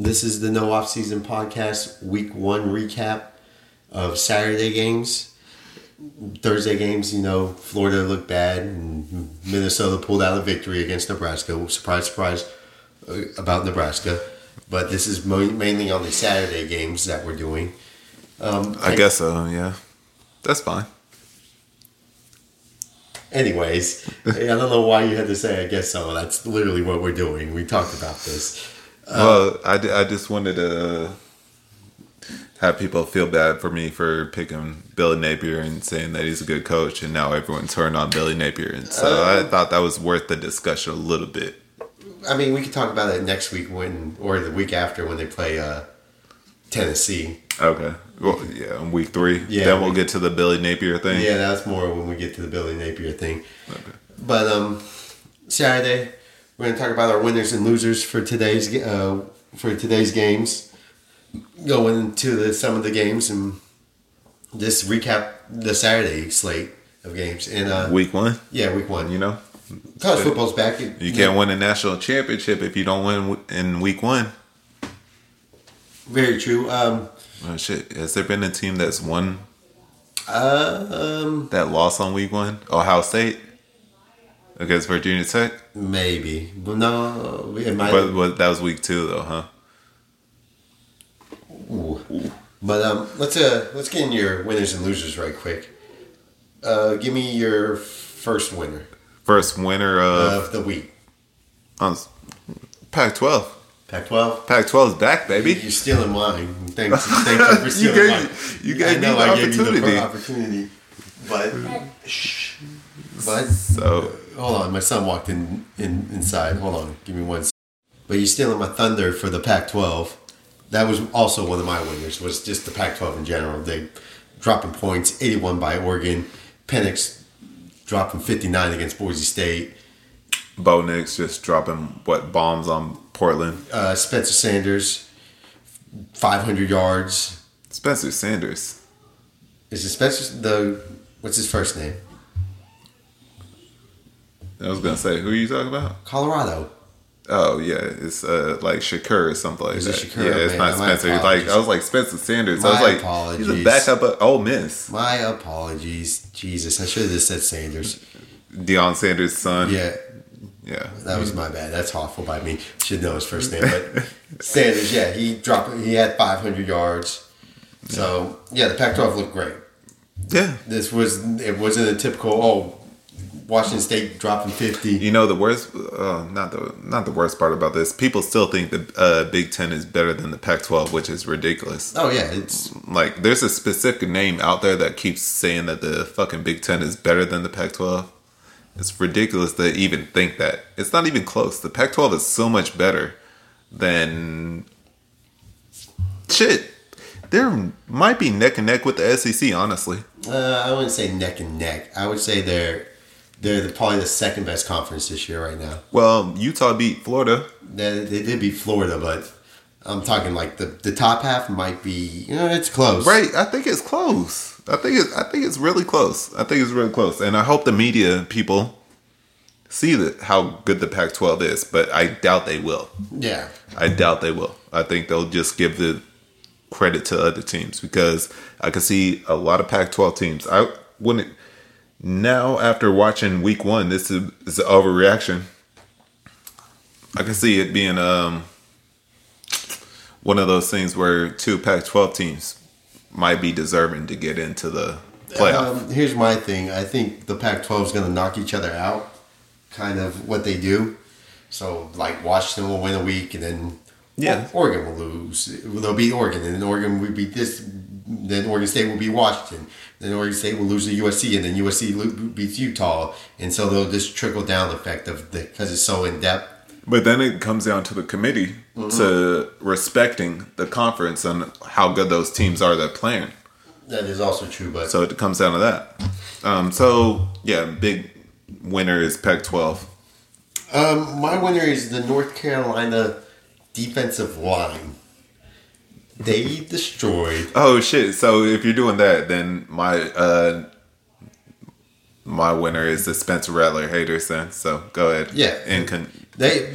This is the No Off Season Podcast, Week One recap of Saturday games. Thursday games, you know, Florida looked bad, and Minnesota pulled out a victory against Nebraska. Surprise, surprise uh, about Nebraska. But this is mainly on the Saturday games that we're doing. Um, I guess so. Yeah, that's fine. Anyways, I don't know why you had to say I guess so. That's literally what we're doing. We talked about this. Well, I, d- I just wanted to have people feel bad for me for picking Billy Napier and saying that he's a good coach, and now everyone's turned on Billy Napier, and so I thought that was worth the discussion a little bit. I mean, we could talk about it next week when, or the week after when they play uh, Tennessee. Okay. Well, yeah, in week three. Yeah, Then we'll get to the Billy Napier thing. Yeah, that's more when we get to the Billy Napier thing. Okay. But um, Saturday, we're gonna talk about our winners and losers for today's uh, for today's games. Going into the, some of the games and just recap the Saturday slate of games. And uh, Week one, yeah, week one. you know, college football's back. you can't win a national championship if you don't win in week one. Very true. Um, Oh shit! Has there been a team that's won uh, um, that lost on week one? Ohio State against Virginia Tech, maybe. But no, it might. but, but that was week two though, huh? Ooh. But um, let's uh let's get in your winners and losers right quick. Uh, give me your first winner First winner of of the week. on Pac-12. Pac-12. Pac-12 is back, baby. You're stealing mine. Thanks, thank you for You stealing gave- mine. you gave I me know the I gave you opportunity. the opportunity. But shh. But So hold on, my son walked in, in inside. Hold on, give me one. Second. But you're stealing my thunder for the Pac-12. That was also one of my winners. Was just the Pac-12 in general. They dropping points, 81 by Oregon. Penix dropping 59 against Boise State. Bo Nix just dropping what bombs on Portland. Uh, Spencer Sanders, 500 yards. Spencer Sanders. Is it Spencer? The what's his first name? I was gonna say, who are you talking about? Colorado. Oh yeah, it's uh like Shakur or something like Is it that. Shakur? Yeah, it's Man, not my Spencer. Like. I was like Spencer Sanders. I was like, he's a backup of Ole Miss. My apologies. Jesus, I should have just said Sanders. Deion Sanders' son. Yeah, yeah. that was my bad. That's awful by me. Should know his first name, but Sanders. Yeah, he dropped. He had 500 yards. So yeah, the Pac-12 looked great. Yeah. This was it wasn't a typical oh Washington State dropping 50. You know the worst, uh, not the not the worst part about this. People still think the uh, Big Ten is better than the Pac-12, which is ridiculous. Oh yeah, it's Like, there's a specific name out there that keeps saying that the fucking Big Ten is better than the Pac-12. It's ridiculous to even think that. It's not even close. The Pac-12 is so much better than shit. There might be neck and neck with the SEC, honestly. uh, I wouldn't say neck and neck. I would say they're they're the, probably the second best conference this year right now. Well, Utah beat Florida. They, they did beat Florida, but I'm talking like the, the top half might be you know it's close. Right, I think it's close. I think it's I think it's really close. I think it's really close, and I hope the media people see that how good the Pac-12 is, but I doubt they will. Yeah. I doubt they will. I think they'll just give the credit to other teams because I can see a lot of Pac-12 teams. I wouldn't now after watching Week One. This is, is an overreaction. I can see it being um one of those things where two Pac-12 teams might be deserving to get into the playoff. Um, here's my thing. I think the Pac-12 is going to knock each other out. Kind of what they do. So like Washington will win a week, and then Yeah. Oregon will lose. They'll beat Oregon, and then Oregon will beat this. Then Oregon State will beat Washington. Then Oregon State will lose to USC, and then USC beats Utah, and so they'll just trickle down effect of because it's so in depth. But then it comes down to the committee to respecting the conference and how good those teams are that playing. That is also true, but So it comes down to that. Um, so yeah, big winner is Pac-12. Um, my winner is the North Carolina defensive line. They destroyed. Oh shit! So if you're doing that, then my uh, my winner is the Spencer Rattler haters. Then so go ahead. Yeah. and con- They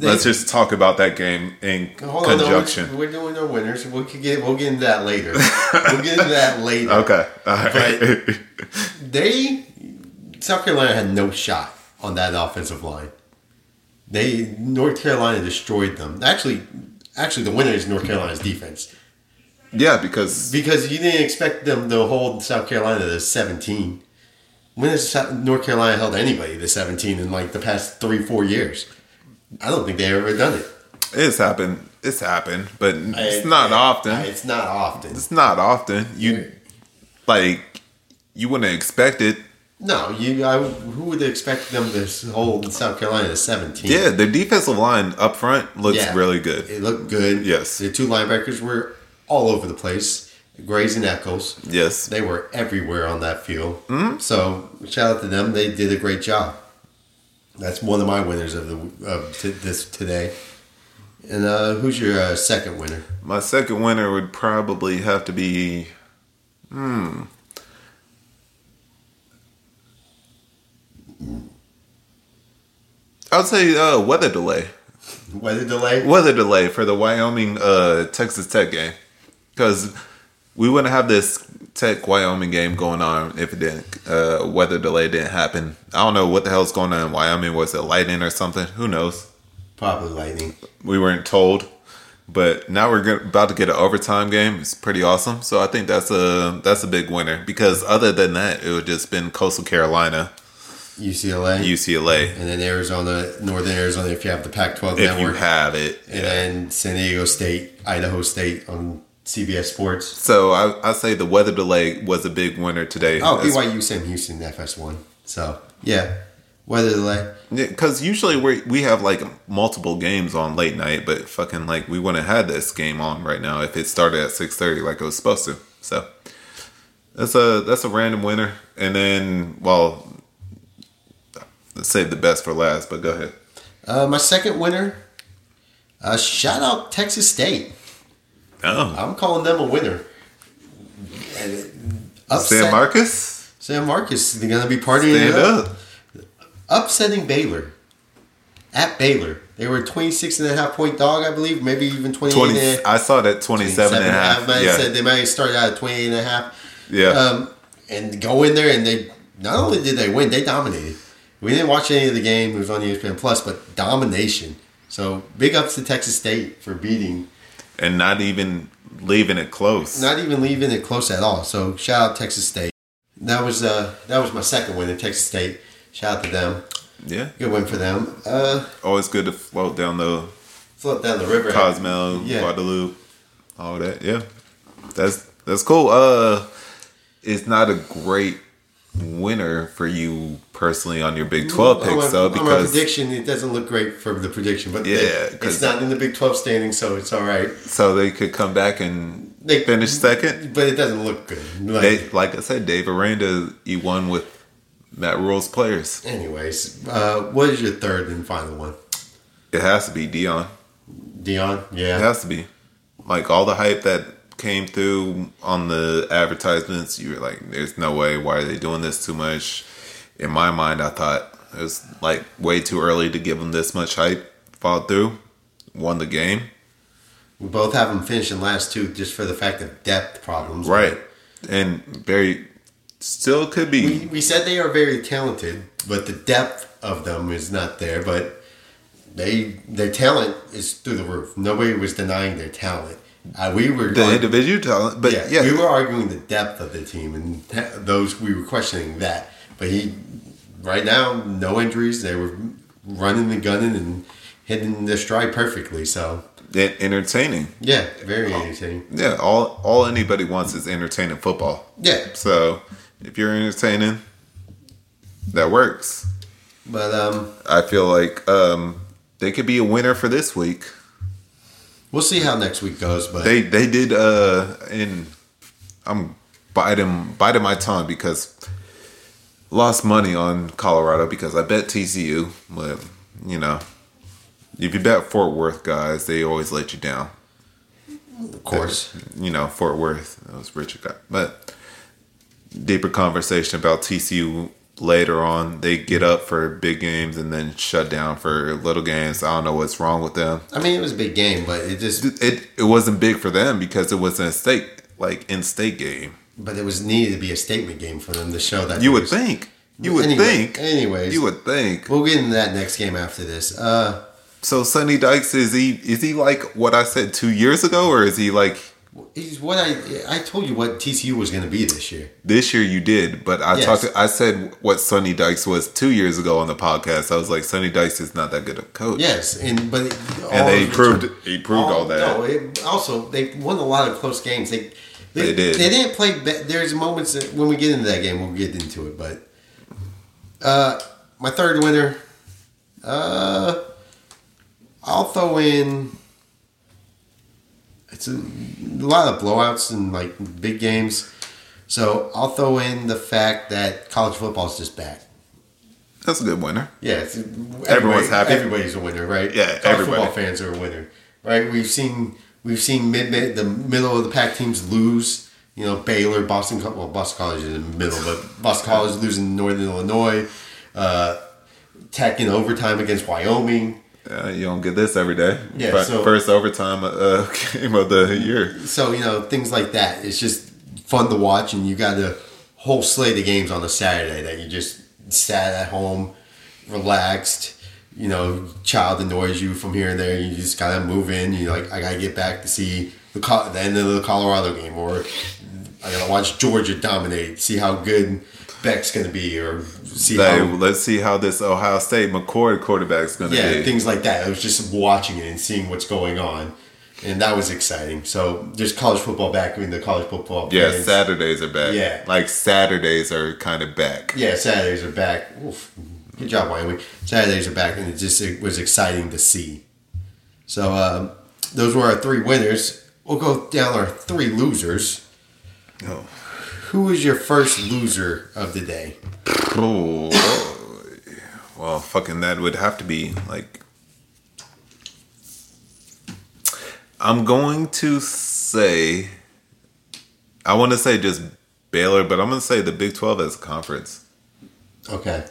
let's just talk about that game in Hold on, no, conjunction. we're, we're doing our winners. We could get we'll get into that later. we'll get into that later. okay, all right. They South Carolina had no shot on that offensive line. They North Carolina destroyed them. Actually, actually, the winner is North Carolina's defense yeah, because because you didn't expect them to hold South Carolina to seventeen. When has North Carolina held anybody to seventeen in like the past three four years? I don't think they ever done it. it's happened. It's happened, but it's I- not I- often. It's not often. it's not often. You like you wouldn't expect it. No, you. I, who would expect them to hold South Carolina to seventeen? Yeah, their defensive line up front looks Yeah. really good. It looked good. Yes. The two linebackers were all over the place. Grays and Echols. Yes, They were everywhere on that field. Mm-hmm. So shout out to them. They did a great job. That's one of my winners of the of t- this today. And uh, who's your uh, second winner? my second winner would probably have to be. Hmm. I'd say uh, weather delay. Weather delay. weather delay for the Wyoming uh, Texas Tech game because we wouldn't have this Tech Wyoming game going on if it didn't uh, weather delay didn't happen. I don't know what the hell's going on in Wyoming. Was it lightning or something? Who knows? Probably lightning. We weren't told. But now we're about to get an overtime game. It's pretty awesome. So I think that's a that's a big winner because other than that, it would just been Coastal Carolina, UCLA. UCLA. and then Arizona, Northern Arizona, if you have the Pac-12 If network. you have it, and then San Diego State, Idaho State on CBS Sports. So I I say the weather delay was a big winner today. Oh, BYU, Sam Houston, FS1. So, yeah, weather delay. Because usually we we have like multiple games on late night, but fucking like we wouldn't have had this game on right now if it started at six thirty like it was supposed to. So that's a that's a random winner, and then well, save the best for last. But go ahead. Uh, my second winner, uh, shout out Texas State. Oh, I'm calling them a winner. And upset- San Marcos, San Marcos, they're going to be partying stand up. up. Upsetting Baylor. At Baylor. They were a 26 and a half point dog, I believe. Maybe even 28 Twenty. half. I saw that 27 and a half. Might have Yeah, said they might have started out at 28 and a half. yeah. Um, and go in there and they not only did they win, they dominated. We didn't watch any of the game; it was on ESPN Plus, but domination. So big ups to Texas State for beating, and not even leaving it close. not even leaving it close at all. So shout out Texas State. That was uh that was my second win in Texas State. Shout out to them. yeah, Good win for them. Uh, always good to float down the float down the river. Cosmo, Yeah. Guadalupe, all that. Yeah, that's that's cool. Uh, it's not a great winner for you personally on your Big Twelve On picks my- though, on because prediction, it doesn't look great for the prediction, but Yeah, they- it's not in the Big Twelve standing, so it's all right. so they could come back and They finish second. but it doesn't look good. Like, They, like I said, Dave Aranda, you won with Matt Rhule's players. anyways, uh, what is your third and final one? It has to be Deion. Deion, yeah, It has to be. Like all the hype that came through on the advertisements, you were like, "There's no way. Why are they doing this too much?" In my mind, I thought it was like way too early to give them this much hype. Followed through, won the game. we both have them finishing last two just for the fact of depth problems. Right, and very still could be. We, we said they are very talented, but the depth of them is not there. But they their talent is through the roof. Nobody was denying their talent. Uh, we were the argu- individual talent, but yeah, yeah, we were arguing the depth of the team, and those we were questioning that. But he, right now, no injuries. They were running and gunning and hitting their stride perfectly. So en- entertaining. yeah, very entertaining. Yeah, all all anybody wants is entertaining football. Yeah, So if you're entertaining, that works. but um, I feel like um, they could be a winner for this week. We'll see how next week goes. But They they did uh and I'm biting biting my tongue because lost money on Colorado because I bet TCU, but you know, if you bet Fort Worth guys, they always let you down. of course, You know, Fort Worth, that was Richard guy. But deeper conversation about TCU later on. They get up for big games and then shut down for little games. I don't know what's wrong with them. I mean, it was a big game, but it just It it wasn't big for them because it wasn't a state like in state game. but it was needed to be a statement game for them to show that You would was- think. You would Anyway- think. Anyways, You would think. we'll get into that next game after this. Uh, So Sonny Dykes is he is he like what I said two years ago or is he like he's what I I told you what TCU was going to be this year. this year you did, but I Yes. talked I said what Sonny Dykes was two years ago on the podcast. I was like Sonny Dykes is not that good a coach. Yes, and but it, And they proved he proved all, that. No, it, also they won a lot of close games. They they, They did. They didn't play. There's moments that when we get into that game, we'll get into it. But uh, my third winner, uh, I'll throw in. It's a, a lot of blowouts and like big games, so I'll throw in the fact that college football is just back. That's a good winner. Yeah, it's, Everyone's happy. Everybody's a winner, right? Yeah, College everybody. Football fans are a winner, right? We've seen we've seen mid, mid the middle of the pack teams lose. You know, Baylor, Boston, well, Boston College is in the middle, but Boston College losing Northern Illinois, uh, Tech in overtime against Wyoming. Uh, you don't get this every day. Yeah, so- first overtime uh, game of the year. So you know things like that. It's just fun to watch, and you got a whole slate of games on a Saturday that you just sat at home, relaxed. You know, child annoys you from here and there. You just gotta move in. You like, I gotta get back to see the Co- the end of the Colorado game, or I gotta watch Georgia dominate, see how good Beck's gonna be, or see Like, how let's see how this Ohio State McCord quarterback's going to yeah, be. things like that. I was just watching it and seeing what's going on, and that was exciting. So there's college football back in the college football. yeah. Saturdays are back. Yeah. like Saturdays are kind of back. Yeah, Saturdays are back. Oof. Good job, Wyoming. Saturdays are back, and it just it was exciting to see. So um, those were our three winners. We'll go down our three losers. Oh. Who was your first loser of the day? Oh, well, fucking that would have to be like. I'm going to say. I want to say just Baylor, but I'm going to say the Big 12 as a conference. Okay,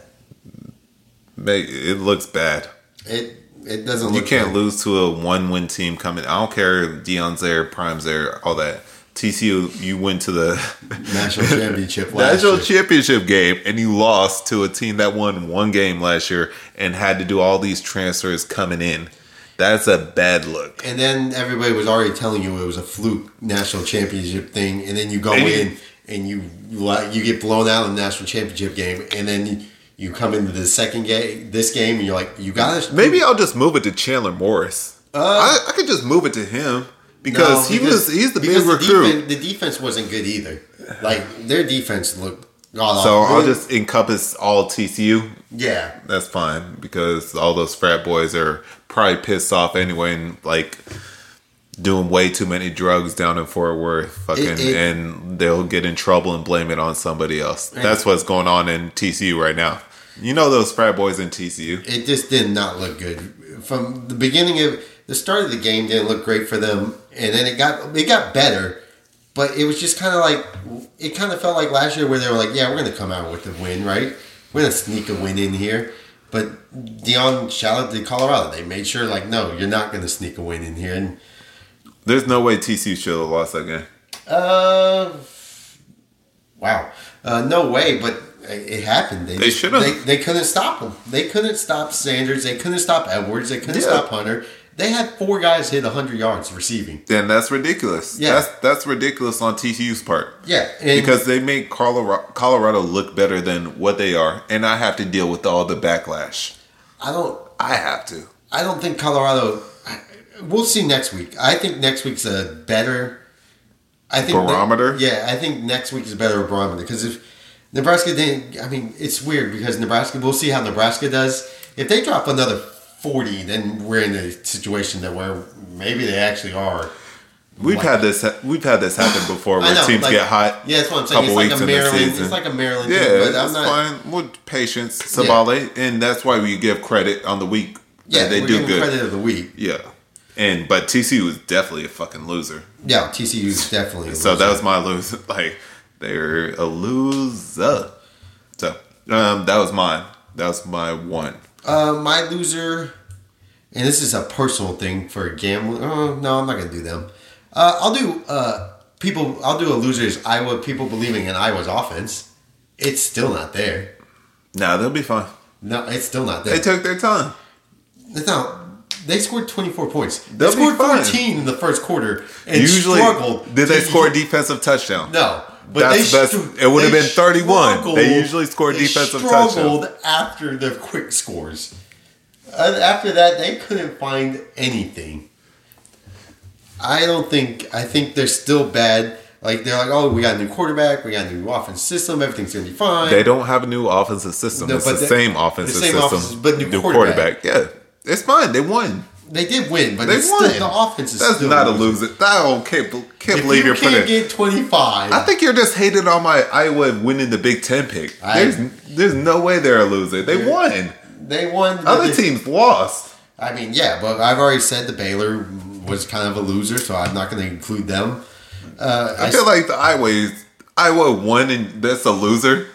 It looks bad. it it doesn't. You can't good. lose to a one win team coming. I don't care. Deion's there, Prime's there, all that. TCU, you went to the national championship last national year. championship game and you lost to a team that won one game last year and had to do all these transfers coming in. That's a bad look. and then everybody was already telling you it was a fluke national championship thing, and then you go And in and you you get blown out in the national championship game, and then you, come into the second game, this game, and you're like, you got to Maybe I'll just move it to Chandler Morris. Uh, I, I could just move it to him because, he was he's the big because recruit. The defense, the defense wasn't good either. Like their defense looked. God so. I'll just encompass all TCU. yeah. That's fine because all those frat boys are probably pissed off anyway and like doing way too many drugs down in Fort Worth, fucking, It- it- and they'll get in trouble and blame it on somebody else. That's what's going on in TCU right now. You know those frat boys in TCU. It just did not look good from the beginning of the start of the game. Didn't look great for them, and then it got it got better, but it was just kind of like it kind of felt like last year where they were like, yeah, we're gonna come out with a win, right? We're gonna sneak a win in here. But Deion, shout out to Colorado. They made sure, like, no, you're not gonna sneak a win in here. And There's no way TCU should have lost that game. Uh, wow. Uh, no way, but it happened. They just- should've. They, they couldn't stop them. They couldn't stop Sanders. They couldn't stop Edwards. They couldn't Yeah. stop Hunter. They had four guys hit 100 yards receiving. Then that's ridiculous. Yeah. That's that's ridiculous on TCU's part. Yeah. Because they make Colorado, Colorado look better than what they are, and I have to deal with all the backlash. I don't I have to. I don't think Colorado. We'll see next week. I think next week's a better. I think Barometer? yeah, I think next week is a better barometer because if Nebraska didn't, I mean, it's weird because Nebraska. We'll see how Nebraska does. If they drop another forty, then we're in a situation that where maybe they actually are. We've Like- had this. We've had this happen before, where know, teams like- get hot. Yeah, that's what I'm saying. Couple It's like weeks a Maryland. It's like a Maryland. Yeah, but that's I'm not. fine. With patience, Sabale, and that's why we give credit on the week. Yeah, they do good. credit of the week. Yeah, and but TCU was definitely a fucking loser. Yeah, TCU is definitely. a So that was my lose. Like they're a loser. So Um, that was mine. That was my one. Uh, my loser, and this is a personal thing for gambling. Oh, no, I'm not gonna do them. Uh, I'll do uh, people. I'll do a loser's Iowa. People believing in Iowa's offense. It's still not there. No, they'll be fine. No, it's still not there. They took their time. It's not. They scored 24 points. They They'll be scored fine. 14 in the first quarter and Usually, struggled. did they score a defensive touchdown? No, but That's they best- stru- it would have been 31. They usually score they defensive struggled after the quick scores. After that, they couldn't find anything. I don't think. I think they're still bad. Like they're like, oh, we got a new quarterback, we got a new offense system, everything's gonna be fine. They don't have a new offensive system. No, it's the the- same offensive the same system. offensive, but new quarterback. Yeah, it's fine. They won. They did win, but They won. still, the offense is That's not a loser. I don't can't, can't If believe you you're can't putting. get 25, I think you're just hating on my Iowa winning the Big Ten pick. I- there's there's no way they're a loser. They won. they won. Other they- teams lost. I mean, yeah, but I've already said the Baylor was kind of a loser, so I'm not going to include them. Uh, I feel like the Iowa Iowa won and that's a loser.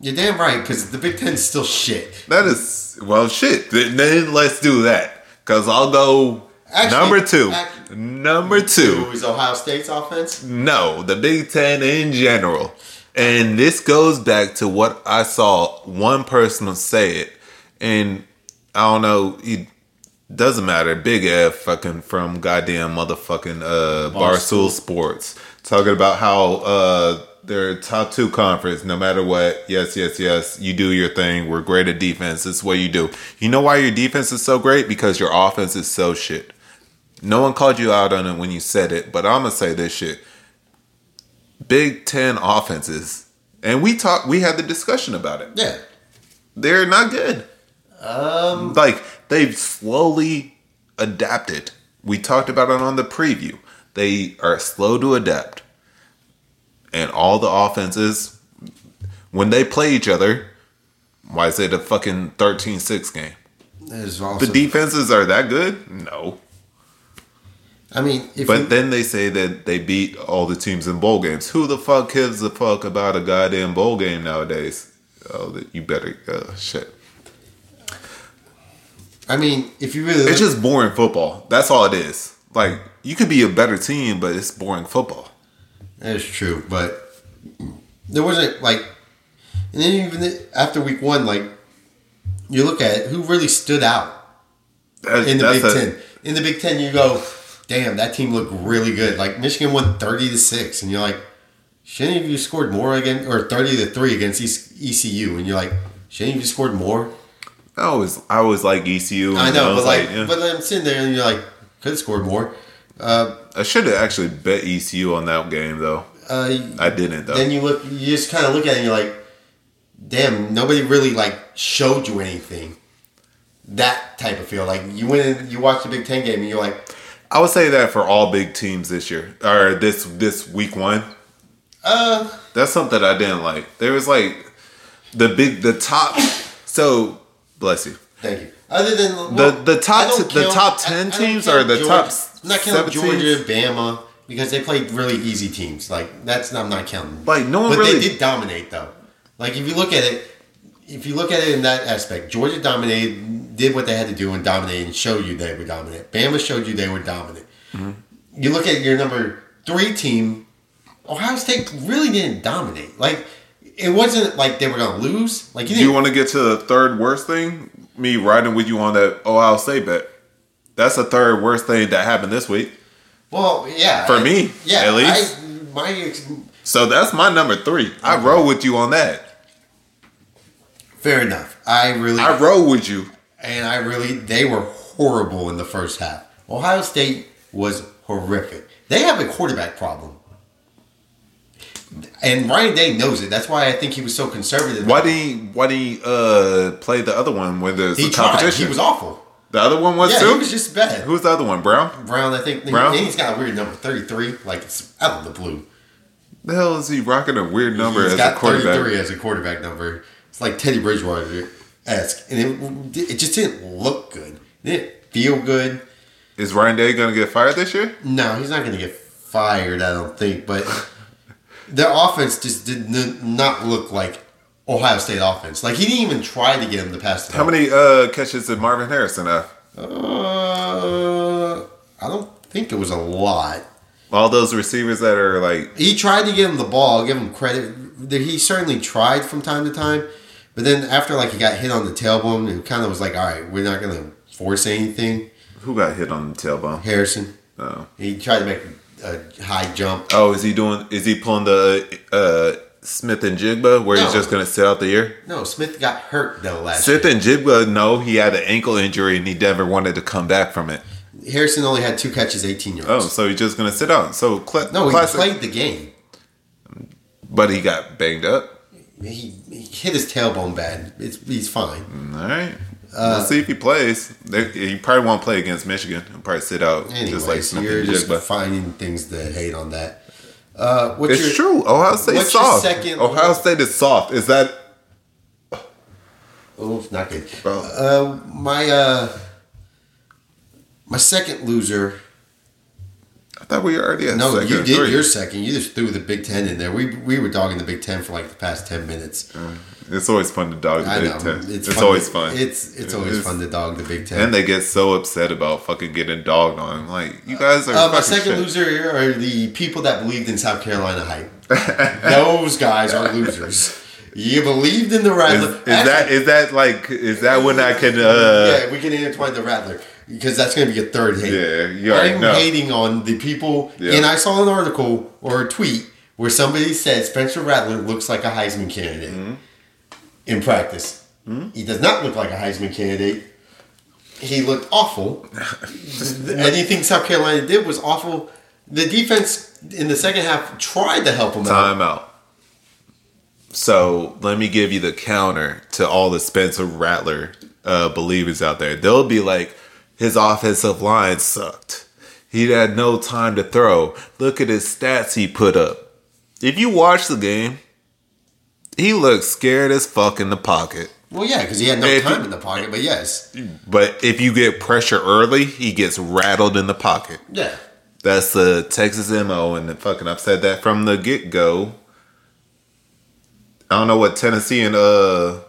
you're damn right because the Big Ten's still shit. That is well shit. Then let's do that. Cause I'll go Actually- number two. ac- number two. is Ohio State's offense? No, the Big Ten in general. And this goes back to what I saw one person say it. And I don't know, it doesn't matter. Big F fucking from goddamn motherfucking uh Barstool Sports. Talking about how uh their top two conference, no matter what, yes, yes, yes, you do your thing. We're great at defense. It's what you do. You know why your defense is so great? Because your offense is so shit. No one called you out on it when you said it, but I'm gonna say this shit. Big Ten offenses, and we talked. We had the discussion about it. Yeah. They're not good. Um, Like they've slowly adapted. We talked about it on the preview. They are slow to adapt, and all the offenses when they play each other. Why is it a fucking 13-6 game? The defenses are that good? No. I mean, if But you, then they say that they beat all the teams in bowl games. Who the fuck gives a fuck about a goddamn bowl game nowadays? Oh, that you better uh, shit. I mean, if you really, It's just boring football. That's all it is. Like you could be a better team, but it's boring football. That is true, but there wasn't like, and then even after week one, like you look at it, who really stood out That- in the Big a- Ten. In the Big Ten, you go, damn, that team looked really good. Like Michigan won thirty to six, and you're like, shouldn't have you scored more again, or thirty to three against ECU? And you're like, shouldn't you have scored more? I always, I always like ECU. I know, was but like, yeah. but I'm sitting there, and you're like, could have scored more. Uh, I should have actually bet ECU on that game though. uh, I didn't though. then you look you just kind of look at it and you're like damn nobody really like showed you anything that type of feel like you went in you watched the big ten game and you're like I would say that for all big teams this year or this this week one. uh That's something I didn't like. There was like the big the top. So bless you. thank you other than The- well, the top I don't t- the top 10 I- I teams are the Georgia- top I'm not counting Georgia teams? Bama because they played really easy teams like that's I'm not counting Like no one but really. they did dominate though like if you look at it if you look at it in that aspect Georgia dominated did what they had to do and dominated and showed you they were dominant Bama showed you they were dominant Mm-hmm. you look at your number three team, Ohio State really didn't dominate. Like it wasn't like they were gonna lose. Like you Do you want to get to the third worst thing? Me riding with you on that Ohio State bet. That's the third worst thing that happened this week. well, yeah. For I- me, yeah. at least. I, my ex- So that's my number three. I roll with you on that. fair enough. I really I roll with you. and I really they were horrible in the first half. Ohio State was horrific. They have a quarterback problem. And Ryan Day knows it. That's why I think he was so conservative. Why did he? Why did he uh, play the other one when there's he a tried? competition? He was awful. the other one was Yeah, too. he was just bad. Who's the other one? Brown. Brown, I think. Brown? And he's got a weird number, 33. Like, it's out of the blue. The hell is he rocking a weird number He's as got a quarterback? 33 as a quarterback number. It's like Teddy Bridgewater esque. And it, it just didn't look good. It didn't feel good. Is Ryan Day gonna get fired this year? No, he's not going to get fired, I don't think. But their offense just did n- not look like Ohio State offense. Like he didn't even try to get him to pass the How many uh, catches did Marvin Harrison have? Uh, I don't think it was a lot. All those receivers that are like, He tried to get him the ball. I'll give him credit. He certainly tried from time to time, but then after like he got hit on the tailbone, it kind of was like, all right, we're not gonna force anything. who got hit on the tailbone? Harrison. Oh, He tried to make a high jump. oh, is he doing? Is he pulling the uh, Smith-Njigba where he's just gonna sit out the year? No, Smith got hurt though last Smith year. and Jigba, no, he had an ankle injury and he never wanted to come back from it. Harrison only had two catches, 18 yards. Oh, so he's just gonna sit out. So cl- no, he played the game. but he got banged up. He, he hit his tailbone bad. It's, he's fine. All right. Uh, we'll see if he plays. They, he probably won't play against Michigan. He'll probably sit out Anyway, just like Smith you're just Jigba. finding things to hate on that. Uh, what's It's your, true. Ohio State's what's your soft. second- Ohio State is soft. Is that Oh, not good. Bro. Uh, my uh, my second loser. I thought we already had No, you did three. your second. You just threw the Big Ten in there. We we were dogging the Big Ten for like the past ten minutes. It's always fun to dog the I Big know Ten. It's, fun always to- fun. It's it's always It's- fun to dog the Big Ten. and they get so upset about fucking getting dogged on. Like you guys are. Uh, my second shit. loser here are the people that believed in South Carolina hype. Those guys are losers. You believed in the Is, Rattler. is that is that like is that when I can? uh yeah, we can intertwine the Rattler because that's going to be a third hate. Yeah, you already I'm know. hating on the people, Yeah. and I saw an article or a tweet where somebody said Spencer Rattler looks like a Heisman candidate Mm-hmm. in practice. He does not look like a Heisman candidate. He looked awful. Anything South Carolina did was awful. The defense in the second half tried to help him out. Time out. So let me give you the counter to all the Spencer Rattler uh, believers out there. They'll be like, his offensive line sucked. He had no time to throw. Look at his stats he put up. If you watch the game, he looked scared as fuck in the pocket. Well, yeah, because he had no If time in the pocket, but yes. But if you get pressure early, he gets rattled in the pocket. Yeah. That's the Texas MO, and the fucking I've said that from the get go. I don't know what Tennessee and uh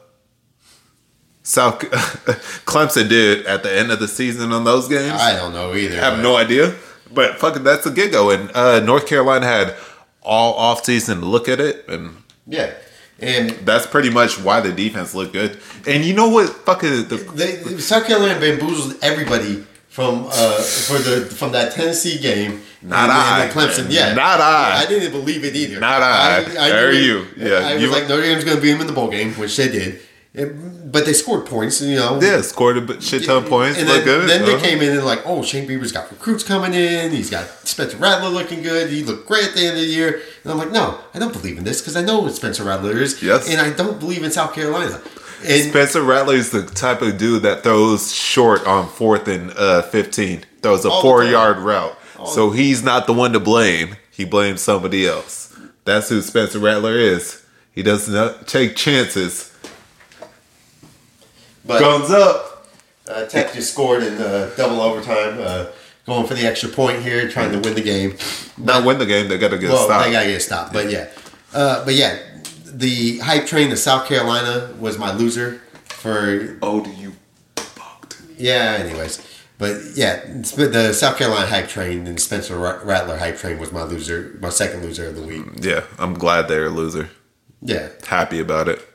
South Clemson did at the end of the season on those games. I, I don't know either. I have but- no idea, but fucking that's a get go. And uh, North Carolina had all off season to look at it, and Yeah. And that's pretty much why the defense looked good. And you know what? Fucking the they, South Carolina bamboozled everybody from uh, for the from that Tennessee game. Not and, I, and Clemson. Yeah, Not I. I didn't believe it either. Not I. Knew it- you. Yeah, I was you- like Notre Dame's going to beat them in the bowl game, which they did. It- but they scored points. You know. yeah scored a shit ton of points. And then, good. then Uh-huh. they came in and like, oh, Shane Beamer's got recruits coming in. He's got Spencer Rattler looking good. He looked great at the end of the year. And I'm like, no, I don't believe in this because I know what Spencer Rattler is. Yes. And I don't believe in South Carolina. And Spencer Rattler is the type of dude that throws short on fourth and uh, 15, throws a four yard route. So he's not the one to blame. He blames somebody else. That's who Spencer Rattler is. He does not take chances. But Guns up. uh, Tech just scored in uh, double overtime, uh, going for the extra point here, trying to win the game. Not win the game, they got to get Well, stopped. they gotta get stopped. But yeah, uh, but yeah, the hype train to South Carolina was my loser for oh, do you fucked. yeah. Anyways, but yeah, the South Carolina hype train and Spencer Rattler hype train was my loser, my second loser of the week. Yeah, I'm glad they're a loser. Yeah, Happy about it.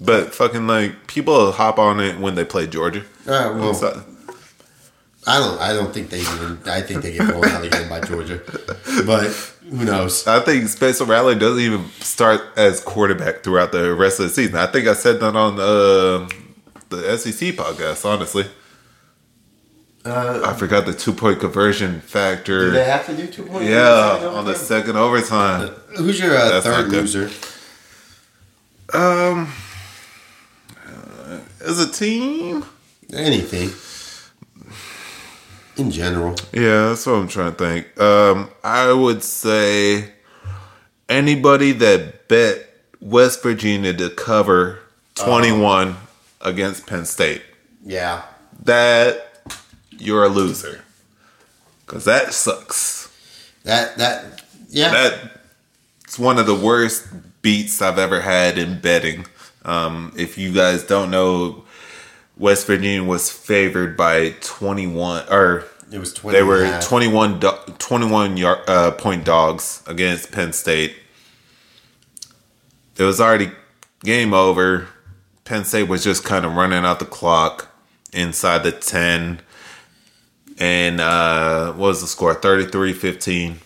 But fucking like people hop on it when they play Georgia. uh, well, So- I don't, I don't think they even. I think they get blown out again by Georgia, but who knows? I think Spencer Rattler doesn't even start as quarterback throughout the rest of the season. I think I said that on uh, the SEC podcast. Honestly, Uh, I forgot the two point conversion factor. do they have to do two points? Yeah, on the second overtime. Who's your uh, third loser? Um, as a team, Anything in general. yeah, that's what I'm trying to think. Um, I would say anybody that bet West Virginia to cover 21 against Penn State. Yeah, that you're a loser because that sucks. that that yeah. That's one of the worst beats I've ever had in betting. Um, if you guys don't know, West Virginia was favored by 21 or It was 20 they were half. 21 do- 21 yard, uh, point dogs against Penn State. It was already game over. Penn State was just kind of running out the clock inside the 10 and uh what was the score 33-15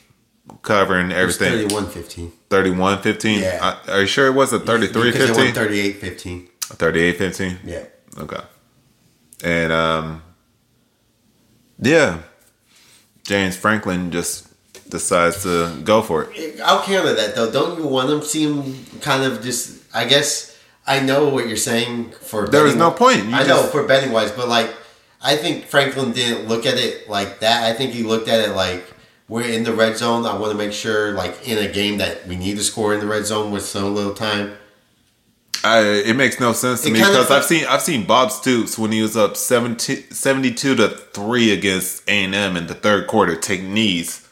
covering everything 31 15. 31 15 Yeah. are you sure it wasn't 33 Because they won 15 38 15. 38 15 Yeah. okay and um yeah james franklin just decides to go for it I'll counter that though. Don't you want them to seem kind of just? I guess I know what you're saying for. There was betting- no point. You I know for betting wise, but like I think Franklin didn't look at it like that. I think he looked at it like we're in the red zone. I want to make sure, like in a game that we need to score in the red zone with so little time. I, it makes no sense to It me because I've seen I've seen Bob Stoops when he was up 70, 72 to three against A and M in the third quarter take knees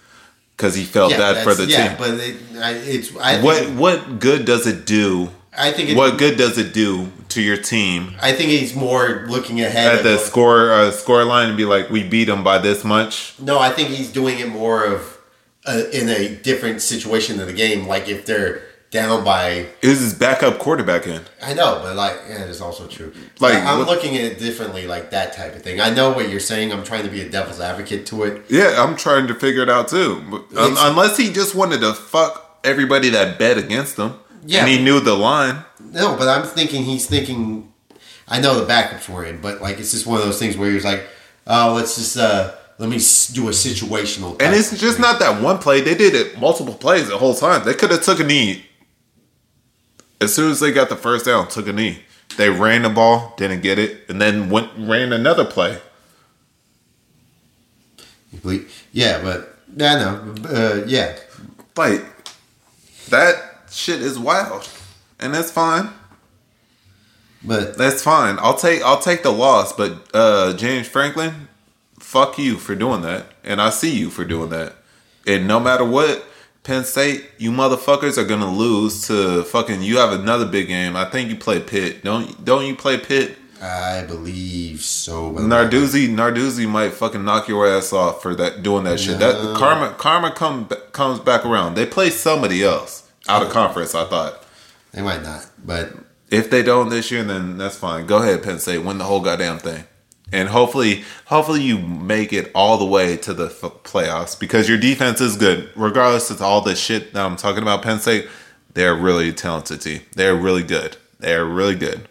because he felt bad for the yeah, team. but it, I, it's I think, what what good does it do? I think it, What good does it do to your team I think he's more looking ahead at the score uh, score line and be like, we beat them by this much? No, I think he's doing it more of uh, in a different situation of the game. Like if they're down by, It was his backup quarterback in. I know, but like yeah, it's also true. Like, I'm what- looking at it differently, like that type of thing. I know what you're saying. I'm trying to be a devil's advocate to it. Yeah, I'm trying to figure it out too. But, unless he just wanted to fuck everybody that bet against him. Yeah. And he knew the line. No, but I'm thinking he's thinking. I know the backups were in, but like it's just one of those things where he was like, "Oh, let's just uh let me do a situational." And it's just not that one play. They did it multiple plays the whole time. They could have took a knee. As soon as they got the first down, took a knee. They ran the ball, didn't get it, and then went ran another play. Yeah, but yeah, no, uh, yeah, Like that shit is wild. And that's fine. but That's fine. I'll take I'll take the loss, but uh James Franklin, fuck you for doing that. And I see you for doing that. And no matter what, Penn State, you motherfuckers are gonna lose to fucking you have another big game. I think you play Pitt. Don't don't you play Pitt? I believe so. Narduzzi Narduzzi might fucking knock your ass off for that doing that shit. That karma karma come comes back around. They play somebody else out of conference, I thought. They might not, but If they don't this year, then that's fine. Go ahead, Penn State, win the whole goddamn thing, and hopefully, hopefully you make it all the way to the f- playoffs because your defense is good, regardless of all the shit that I'm talking about. Penn State, they're a really talented team. They're really good. They're really good.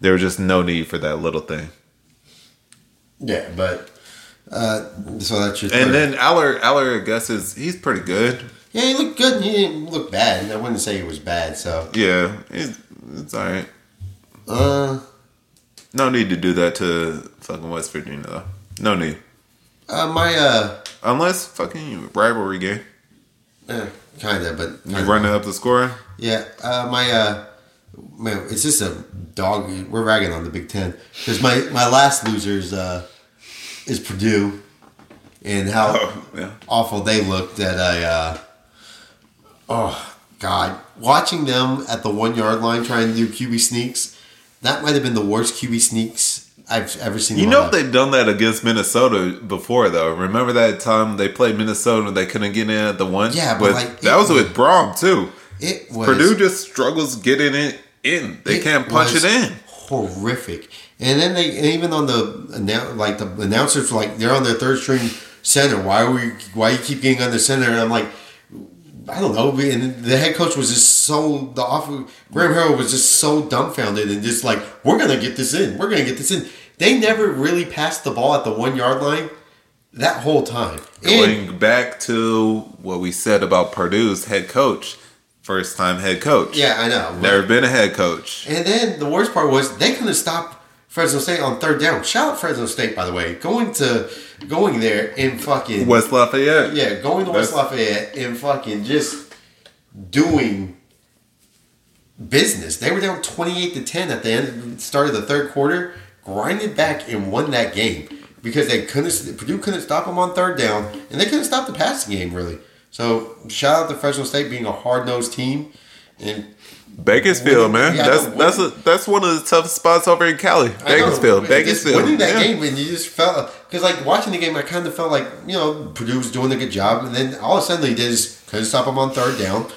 There was just no need for that little thing. yeah, but uh, so that's your. And third. then Allar, Allar, I guess is he's pretty good. Yeah, he looked good. He didn't look bad. I wouldn't say he was bad. So Yeah, he's, it's all right. uh, No need to do that to fucking West Virginia though. No need. uh my uh, Unless fucking rivalry game. eh, kind of, but You kinda. running up the score? Yeah, uh, my uh, man, it's just a dog. We're ragging on the Big Ten because my my last losers uh, is Purdue, and how Oh, yeah. awful they looked at a. Uh, oh God, watching them at the one yard line trying to do QB sneaks, that might have been the worst QB sneaks I've ever seen. You know they've done that against Minnesota before though. Remember that time they played Minnesota and they couldn't get in at the one? Yeah, but, With- like, that it was with Brohm too. it was Purdue just struggles getting it in. They It can't punch was it in. Horrific. And then they and even on the like the announcers like they're on their third string center. Why are we? Why you keep getting on the center? And I'm like, I don't know. And the head coach was just so the off. Graham Harrell was just so dumbfounded and just like, we're gonna get this in. We're gonna get this in. They never really passed the ball at the one yard line that whole time. And Going back to what we said about Purdue's head coach, first time head coach. yeah, I know. Never been a head coach. And then the worst part was they couldn't stop Fresno State on third down. Shout out Fresno State, by the way, going to going there and fucking West Lafayette. yeah, going to West That's- Lafayette and fucking just doing business. They were down twenty eight to ten at the end, start of the third quarter, grinded back and won that game because they couldn't. Purdue couldn't stop them on third down, and they couldn't stop the passing game really. So shout out to Fresno State being a hard nosed team, and Bakersfield, man. Yeah, that's that's a, that's one of the toughest spots over in Cali. Know, Bakersfield, just Bakersfield. Winning that yeah. game, and you just felt because like watching the game, I kind of felt like you know Purdue was doing a good job, and then all of a sudden they did is couldn't stop them on third down.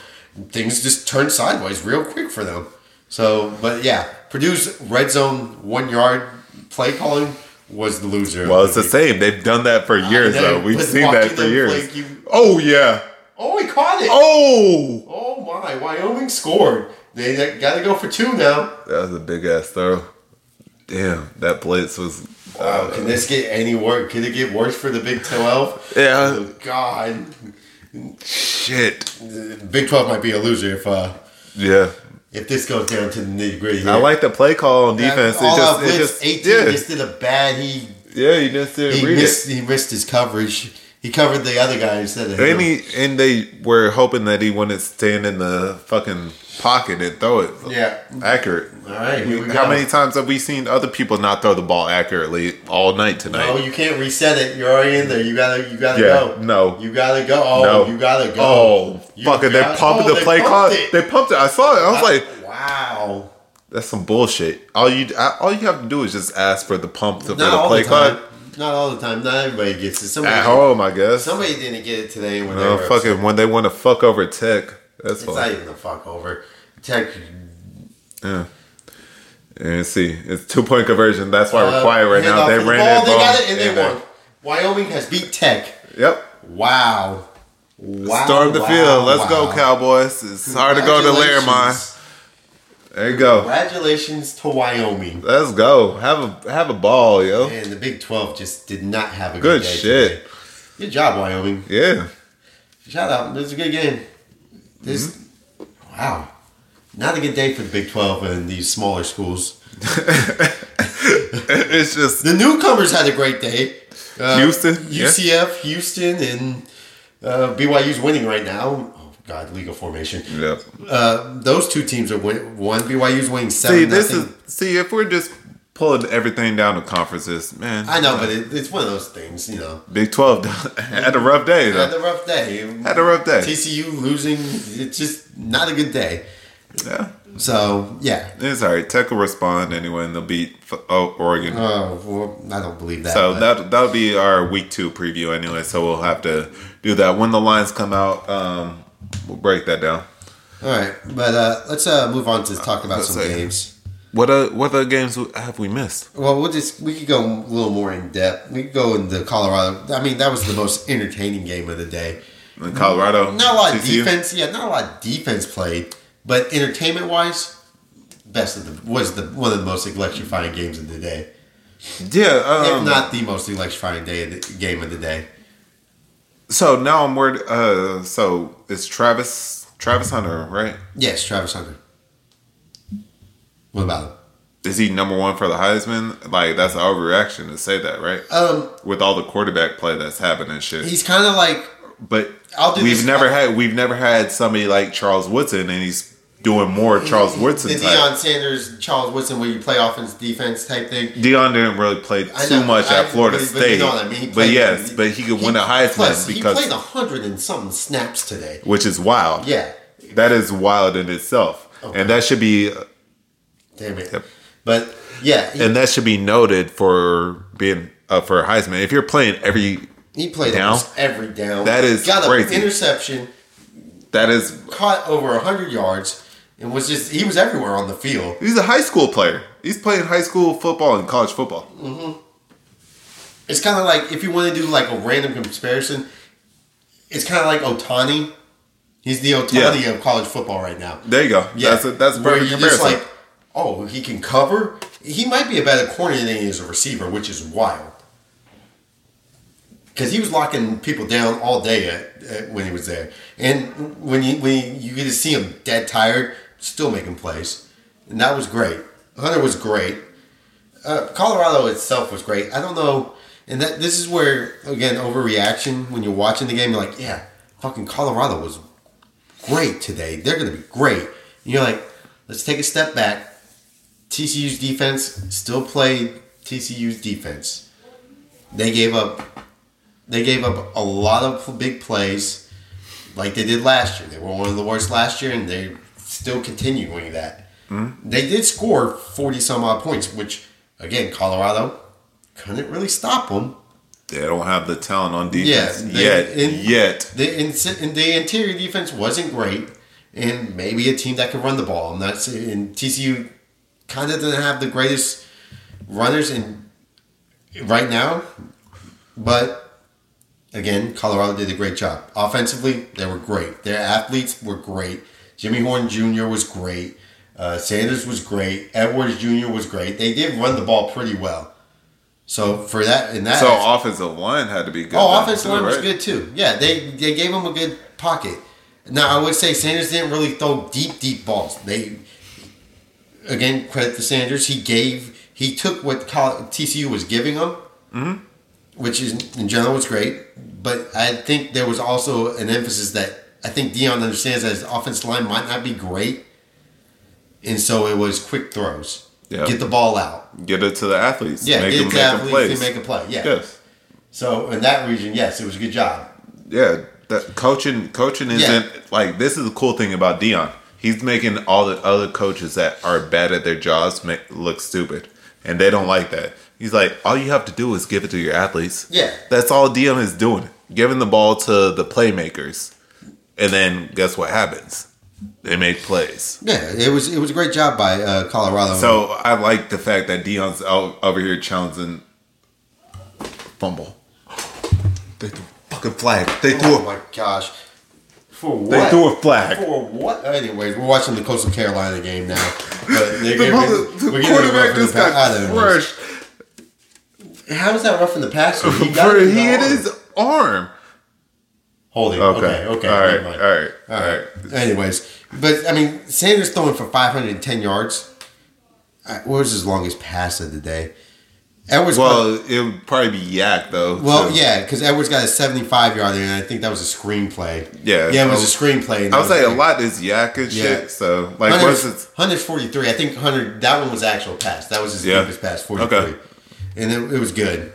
Things just turned sideways real quick for them. So, but yeah, Purdue's red zone one yard play calling was the loser. Well, it's the same. They've done that for years, though. We've seen that for years. you- Oh yeah. Oh, he caught it! Oh, Oh my! Wyoming scored. They got to go for two now. that was a big ass throw. Damn, that blitz was. Wow, can this get any worse? Can it get worse for the Big Twelve? Yeah. Oh, God, Shit. Big Twelve might be a loser if uh Yeah. if this goes down to the nitty gritty. I like the play call on defense. All it just, it just, eighteen yeah, just did a bad. He yeah. You just didn't he missed it. he missed his coverage. He covered the other guy instead of And he and they were hoping that he wouldn't stand in the fucking pocket and throw it. Yeah. accurate. All right, we How many times have we seen other people not throw the ball accurately all night tonight? No, you can't reset it. You're already in there. You gotta you gotta Yeah, go. no. You gotta go. Oh, no, you gotta go. Oh, You fucking! They pumped oh, the play call. They pumped it. I saw it. I was like, wow. "That's some bullshit." All you all you have to do is just ask for the pump for the play call Not all the time. Not everybody gets it. Somebody, at home. I guess. somebody didn't get it today when they were fucking when they want to fuck over Tech. That's It's not even the fuck over. Tech. Yeah. And see, it's two point conversion. That's why we're uh, quiet right now. They the ran ball, it. They ball, got it and they won. Wyoming has beat Tech. Yep. Wow. Wow. Storm the wow, field. Let's go. Cowboys. It's hard to go to Laramie. There you go. Congratulations to Wyoming. Let's go. Have a have a ball, yo. And the Big 12 just did not have a good, Good day shit. today. Good job, Wyoming. Yeah. Shout out. This is a good game. This, Mm-hmm. wow. Not a good day for the Big 12 and these smaller schools. it's just The newcomers had a great day. Uh, Houston, yeah. UCF, Houston, and uh, BYU's winning right now. God, legal formation. Yep. Uh, those two teams are win- one. BYU's winning seven. See, this nothing. is see if we're just pulling everything down to conferences, man. I know, but it, it's one of those things, you know. Big Twelve had a rough day Though. Had a rough day. Had a rough day. TCU losing. It's just not a good day. Yeah. So yeah. It's all right. Tech will respond anyway, and they'll beat oh, Oregon. Oh, well, I don't believe that. so that that'll be our week two preview anyway. So we'll have to do that when the lines come out. Um, we'll break that down. all right, but uh, let's uh, move on to talk about Let's some say- games. What uh, what other games have we missed? Well, we'll just we could go a little more in depth. We could go into Colorado. I mean, that was the most entertaining game of the day. In Colorado, Not a lot of defense. Yeah, not a lot of defense played, but entertainment wise, best of the was the one of the most electrifying games of the day. Yeah, um, if not the most electrifying day of the game of the day. So now I'm worried. Uh, so it's Travis Travis Hunter, right? Yes, Travis Hunter. What about him? Is he number one for the Heisman? Like that's our reaction to say that, right? Um, With all the quarterback play that's happening shit. he's kind of like but I'll do we've never had we've never had somebody like Charles Woodson, and he's doing more Charles Woodson the. Deion Sanders, Charles Woodson, where you play offense, defense type thing. Deion didn't really play I too know, much I- at Florida but- but State, know what I mean. He but yes, but he could win a Heisman plus, because he played a hundred and something snaps today. which is wild. Yeah, that is wild in itself, Okay. and that should be uh, damn it. Yep. But yeah, he, and that should be noted for being up for Heisman. If you're playing every, he played down? every down. That is got crazy. an interception, that is, caught over hundred yards, and was just he was everywhere on the field. he's a high school player. He's playing high school football and college football. Mm-hmm. It's kind of like if you want to do like a random comparison, it's kind of like Ohtani. He's the Ohtani Yeah. of college football right now. There you go. Yeah, That's a, that's a perfect comparison. like, oh, he can cover. He might be a better corner than he is a receiver, which is wild. Because he was locking people down all day at, at, when he was there, and when you when you get to see him dead tired, still making plays, and that was great. Hunter was great. Uh, Colorado itself was great. I don't know, and that this is where again overreaction when you're watching the game. You're like, yeah, fucking Colorado was great today. They're to be great. And you're like, let's take a step back. TCU's defense still played TCU's defense. They gave up. They gave up a lot of big plays, like they did last year. They were one of the worst last year, and they still continuing that. Hmm? They did score forty some odd points, which again Colorado couldn't really stop them. They don't have the talent on defense they- yet. in- yet. The, in, the interior defense wasn't great, and maybe a team that could run the ball. And, that's, not saying TCU kind of doesn't have the greatest runners in right now, but again, Colorado did a great job. Offensively, they were great. Their athletes were great. Jimmy Horn Jr. was great. Uh, Sanders was great. Edwards Jr. was great. They did run the ball pretty well. So for that, in that So aspect- offensive line had to be good. Oh, offensive line was good too. Yeah, they they gave him a good pocket. Now I would say Sanders didn't really throw deep, deep balls. They again credit to Sanders. He gave he took what TCU was giving him, Mm-hmm. which is in general was great. But I think there was also an emphasis that I think Deion understands that his offensive line might not be great, and so it was quick throws. Yeah. Get the ball out. Get it to the athletes. Yeah, make get them it to athletes plays. make a play. Yeah. Yes. So in that region, yes, it was a good job. Yeah, that coaching coaching isn't like this is the cool thing about Deion. He's making all the other coaches that are bad at their jobs make look stupid, and they don't like that. He's like, all you have to do is give it to your athletes. Yeah. that's all Deion is doing, giving the ball to the playmakers, and then guess what happens? They make plays. Yeah, it was it was a great job by uh, Colorado. So I like the fact that Deion's out over here challenging fumble. They threw a fucking flag. They threw oh a my gosh, for what? they threw a flag. For what? Anyways, we're watching the Coastal Carolina game now. But they're The, giving, mother, the we're giving it a quarterback just pa- got know. crushed. How is that rough in the passer? He He, got it in the hit arm. his arm. Holding. Okay. Okay, okay, All right. All right. All All right. right. Anyways, but I mean, Sanders throwing for 510 yards. Uh, What was his longest pass of the day? Edwards. Well, it would probably be YAC though. Well, so- yeah, because Edwards got a 75 yarder, and I think that was a screenplay. Yeah. yeah, it was a screenplay. I would was say a lot is YAC and Yeah. shit. So like, Hunter's, what's it? Hunter's 43. I think Hunter, that one was actual pass. That was his Yeah. deepest pass, 43. Okay. And it, it was good.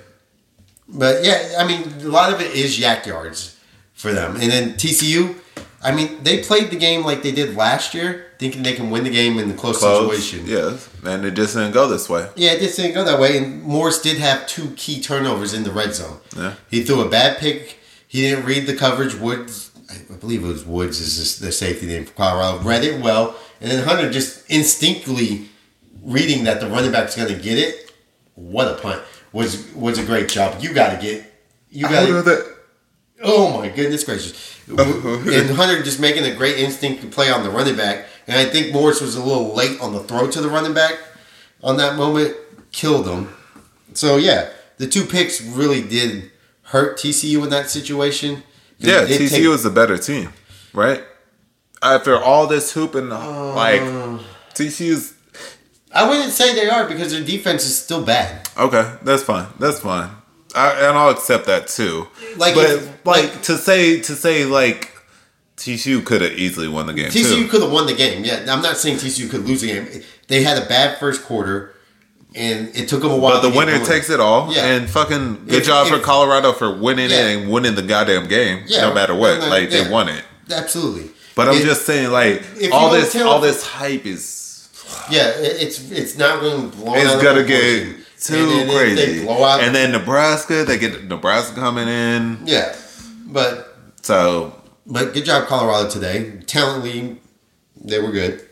But yeah, I mean, a lot of it is YAC yards for them. And then TCU, I mean, they played the game like they did last year, thinking they can win the game in the close, Close. situation. Yes, and it just didn't go this way. Yeah, it just didn't go that way. And Morris did have two key turnovers in the red zone. Yeah. He threw a bad pick. He didn't read the coverage. Woods, I believe it was Woods, is the safety name for Colorado. Read it well, and then Hunter just instinctively reading that the running back's going to get it. What a punt! Was was a great job. You got to get. You got to. Oh my goodness gracious! and Hunter just making a great instinct to play on the running back, and I think Morris was a little late on the throw to the running back on that moment, killed him. So yeah, the two picks really did hurt TCU in that situation. Yeah, TCU take- is the better team, right? After all this hooping, like Uh. TCU's I wouldn't say they are because their defense is still bad. okay. That's fine. That's fine. I, and I'll accept that too. Like, but if- like, to say to say like TCU could have easily won the game TCU could have won the game. Yeah, I'm not saying TCU could lose the game. They had a bad first quarter, and it took them a while. But the winner going. takes it all, Yeah. and fucking good If- job for Colorado for winning Yeah. it and winning the goddamn game, Yeah, no matter what. like yeah. they won it. Absolutely. But I'm It- just saying, like all this, all this hype is Yeah, it's it's not going to blow. it's gonna get too And crazy. They blow out. and then Nebraska, they get Nebraska coming in. yeah, but So but good job Colorado today. Talently, they were good.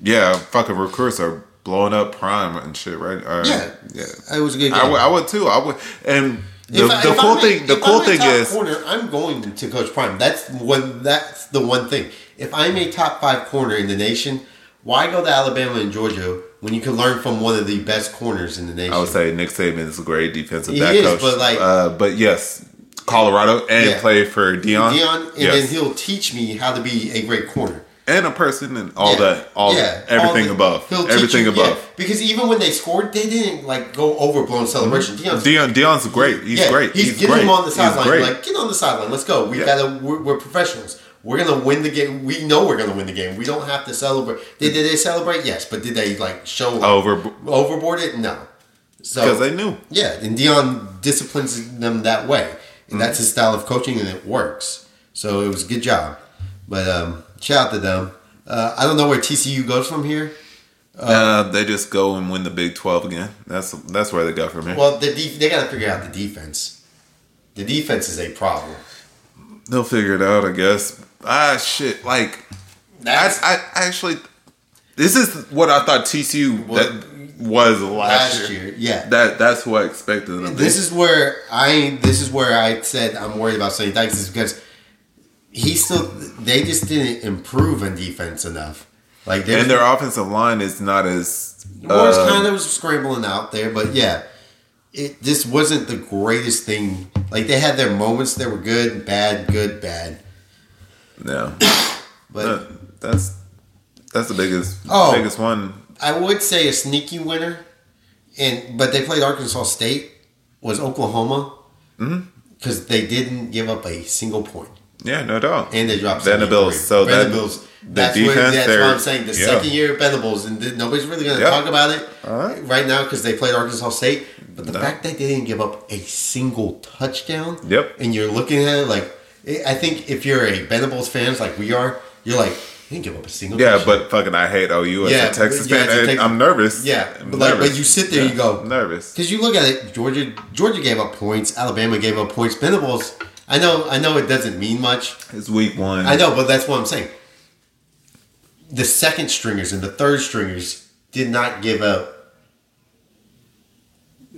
yeah, fucking recruits are blowing up prime and shit, right? Or- Yeah. yeah. It was a good game. I would, too. I would, and the, I- the cool I'm thing, the cool I'm thing top is, corner. I'm going to Coach Prime. That's one. That's the one thing. If I'm a top five corner in the nation, why go to Alabama and Georgia when you can learn from one of the best corners in the nation? I would say Nick Saban is a great defensive He back is, coach. but, like- uh, but yes, Colorado and Yeah. play for Deion, Deion, and yes. then he'll teach me how to be a great corner. and a person and all Yeah. that, all Yeah, everything all the- above, he'll teach everything you- above. yeah, because even when they scored, they didn't like go overblown celebration. Deion's Deion, Deion's great. He's yeah, great. He's, He's, getting great. him on the sideline. Like, get on the sideline. Let's go. We Yeah. gotta. We're, we're professionals. We're gonna win the game. We know we're gonna win the game. We don't have to celebrate. Did, did they celebrate? Yes, but did they like show like, over overboard it? No. So because they knew. yeah, and Deion disciplines them that way, and Mm-hmm. that's his style of coaching, and it works. So it was a good job. But um, shout out to them. Uh, I don't know where TCU goes from here. Uh, they just go and win the Big Twelve again. That's that's where they go from here. Well, the they got to figure out the defense. The defense is a problem. They'll figure it out, I guess. Ah, shit! Like, That's I actually, this is what I thought TCU What- that was last, last year. year. Yeah. That that's what I expected them. This be. is where I. This is where I said I'm worried about Sonny Dykes is because he still. They just didn't improve on defense enough. Like and their offensive line is not as. was uh, kind of scrambling out there, but yeah, it this wasn't the greatest thing. Like they had their moments that were good, bad, good, bad. Yeah. But That- that's that's the biggest Oh. biggest one. I would say a sneaky winner, and but they played Arkansas State was Oklahoma mm-hmm. because they didn't give up a single point. Yeah, no doubt. and they dropped Venables. 73. So that Venables. the That's, defense. where, that's what I'm saying. The yeah. second year of Venables, and nobody's really going to Yeah. talk about it right. right now because they played Arkansas State. But the No. fact that they didn't give up a single touchdown, Yep. and you're looking at it like, I think if you're a Venables fans like we are, you're like, you didn't give up a single. Yeah, but fucking, I hate OU as Yeah, a Texas yeah, fan. a and Tex- I'm nervous. Yeah, I'm but like, but you sit there, Yeah, you go I'm nervous. because you look at it. Georgia, Georgia gave up points. Alabama gave up points. Venables. I know, I know, it doesn't mean much. It's week one. I know, but that's what I'm saying. The second stringers and the third stringers did not give up.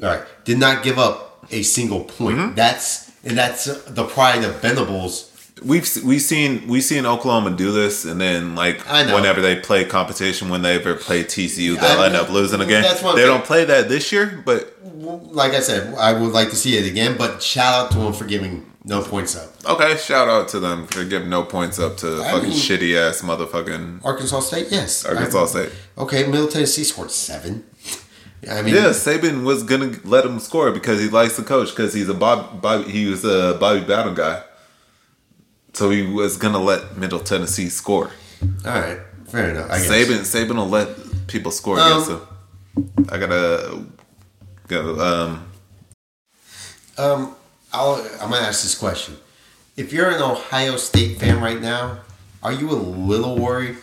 All right, did not give up a single point. Mm-hmm. That's and that's the pride of Venables. We've we've seen we've seen Oklahoma do this, and then like whenever they play competition, when they ever play TCU, they'll I- end up losing again. that's what They don't play that this year, but Like I said, I would like to see it again. But shout out to them for giving no points up. okay. Shout out to them for giving no points up to I fucking mean- shitty ass motherfucking Arkansas State, yes. Arkansas I- State. Okay, Middle Tennessee scored seven. I mean, Yeah, Saban was gonna let him score because he likes the coach because he's a Bob, Bobby. He was a Bobby Bowden guy, so he was gonna let Middle Tennessee score. all right, fair enough. I guess. Saban Saban will let people score Um, against him. I gotta go. Um, Um, I'll, I'm gonna ask this question: If you're an Ohio State fan right now, are you a little worried?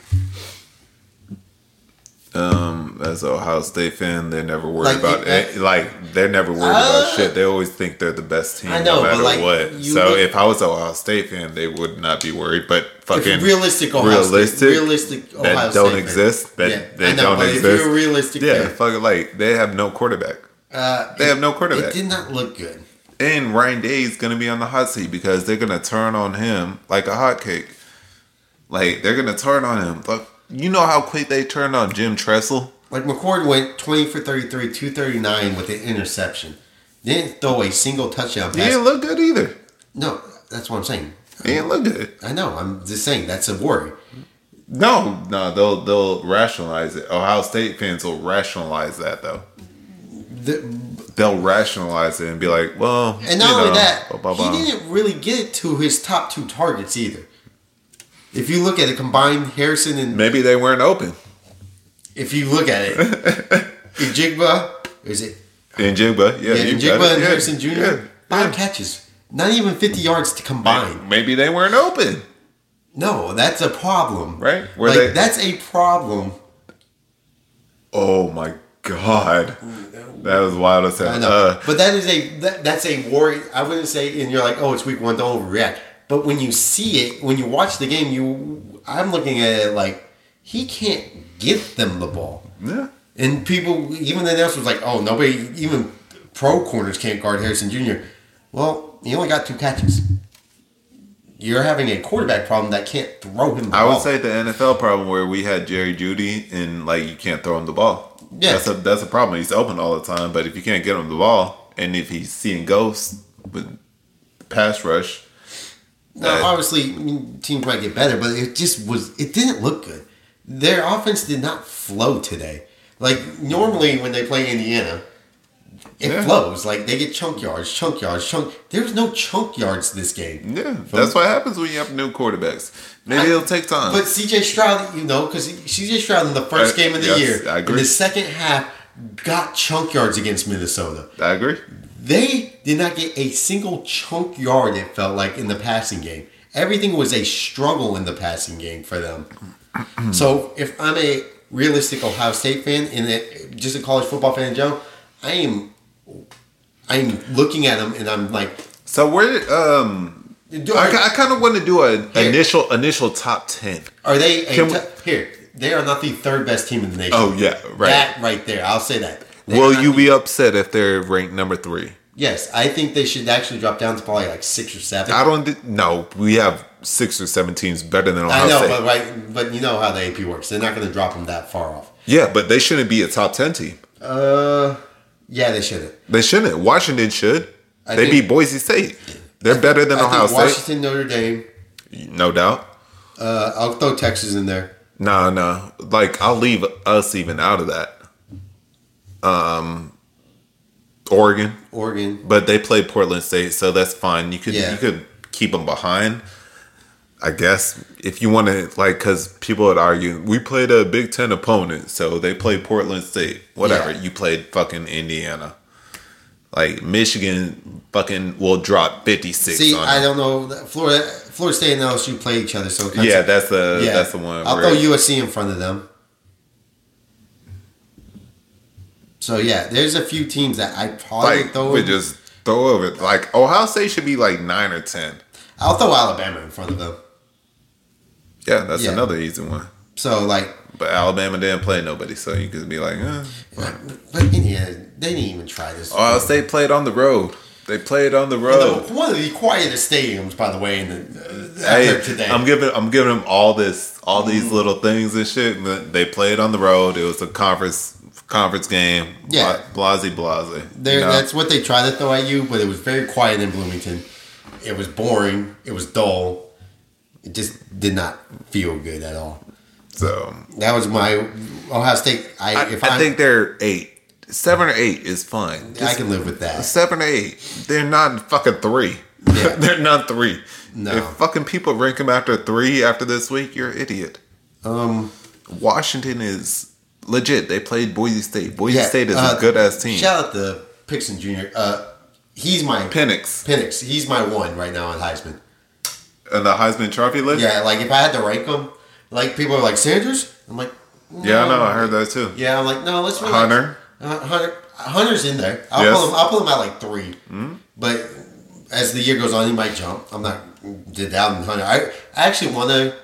Um, as an Ohio State fan, they're never worried Like, about it- it. Like they're never worried Uh, about shit. They always think they're the best team, I know, no matter like, what. So if I was an Ohio State fan, they would not be worried. But fucking realistic Ohio realistic, State, realistic Ohio that State don't fan. exist. That Yeah, they know, don't but exist. If you're a realistic yeah, fan, fucking like they have no quarterback. uh, They have no quarterback. It did not look good. And Ryan Day is gonna be on the hot seat because they're gonna turn on him like a hotcake. Like they're gonna turn on him. You know how quick they turned on Jim Tressel. Like McCord went 20 for 33, 239 with an interception. Didn't throw a single touchdown He pass. didn't look good either. no, that's what I'm saying. He didn't look good. I know. I'm just saying that's a worry. No, no, they'll they'll rationalize it. Ohio State fans will rationalize that though. The, They'll rationalize it and be like, well, And not only know, that, blah, blah, blah. he didn't really get to his top two targets either. If you look at it combined, Harrison and Maybe they weren't open. if you look at it, Ijigba, is it? Jigba, yeah, Yeah, you Ijigba got it. and Yeah, Harrison Jr. yeah, Five catches, not even fifty yards to combine. Maybe they weren't open. No, that's a problem, Right? Were like they- that's a problem. Oh my god, that was wild as hell. I know, Uh, but that is a that, that's a worry. I wouldn't say, and you're like, oh, it's week one, don't overreact. But when you see it, when you watch the game, you, I'm looking at it like he can't get them the ball. yeah, And people, even the announcer was like, "Oh, nobody, even pro corners can't guard Harrison Jr." Well, he only got two catches. You're having a quarterback problem that can't throw him the I ball. would say the NFL problem where we had Jerry Jeudy and like you can't throw him the ball. Yeah. that's a that's a problem. He's open all the time, but if you can't get him the ball, and if he's seeing ghosts with pass rush, now, that- obviously, I mean, teams might get better, but it just was. It didn't look good. Their offense did not flow today. Like normally when they play Indiana, it Yeah. flows. Like they get chunk yards, chunk yards, chunk. There's no chunk yards this game. yeah, that's what happens when you have new quarterbacks. Maybe I- it'll take time. But CJ Stroud, you know, because CJ Stroud in the first Uh, game of the yes, year, I agree. in the second half, got chunk yards against Minnesota. I agree. They did not get a single chunk yard, it felt like, in the passing game. Everything was a struggle in the passing game for them. so if I'm a realistic Ohio State fan and it, just a college football fan in general, I am I'm looking at them and I'm like, So where um do, I, I kind of want to do an initial initial top 10. are they a we- here? They are not the third best team in the nation. Oh yeah, right. That right there, I'll say that. They Will you the- be upset if they're ranked number 3? Yes, I think they should actually drop down to probably like six or seven. I don't no, we have 6 or 7 teams better than Ohio I know, State. but right, but you know how the AP works. They're not going to drop them that far off. yeah, but they shouldn't be a top 10 team. Uh, yeah, they shouldn't. They shouldn't. Washington should. I they think- beat Boise State. They're better than I Ohio State. Washington, Notre Dame. No doubt. Uh, I'll throw Texas in there. No, no. Like I'll leave us even out of that. Um Oregon, Oregon. but they played Portland State, so that's fine. You could Yeah. you could keep them behind. I guess if you want to like cuz people would argue we played a Big 10 opponent, so they played Portland State. Whatever. Yeah. You played fucking Indiana. Like Michigan fucking will drop 56 See, I don't know. Florida, Florida State and LSU play each other, so Yeah, that's the yeah. that's the one. I'll throw USC in front of them. So yeah, there's a few teams that I probably like throw. in. just throw over. Like Ohio State should be like nine or ten. I'll throw Alabama in front of them. Yeah, that's Yeah. another easy one. So like, But Alabama didn't play nobody, so you could be like, eh. but yeah, they didn't even try this. Ohio State played on the road. They played on the road. the- one of the quietest stadiums, by the way, in the uh, Hey, today. I'm giving I'm giving them all this all these little things and shit. But they played on the road. It was a conference conference game. Yeah. blase blase. You know? that's what they tried to throw at you, but it was very quiet in Bloomington. It was boring. It was dull. It just did not feel good at all. so That was my Ohio State. I, I, if I I, think they're eight, seven or eight is fine. I can live with that. seven or eight. They're not fucking three. Yeah. they're not three. No. If fucking people rank them after three after this week, you're an idiot. Um, Washington is legit. They played Boise State. Boise yeah, State is uh, a good ass team. Shout out to Pixon Jr. Uh, he's my Penix Penix. He's my one right now on Heisman. and the Heisman Trophy list. Yeah, like if I had to rank them, like people are like Sanders. I'm like, yeah, I know. I heard that too. Yeah, I'm like, no, let's relax. Hunter. Uh, Hunter, Hunter's in there. I'll Yes. put him. I'll put him at like 3 Hmm. But as the year goes on, he might jump. I'm not did down Hunter. I, I actually want a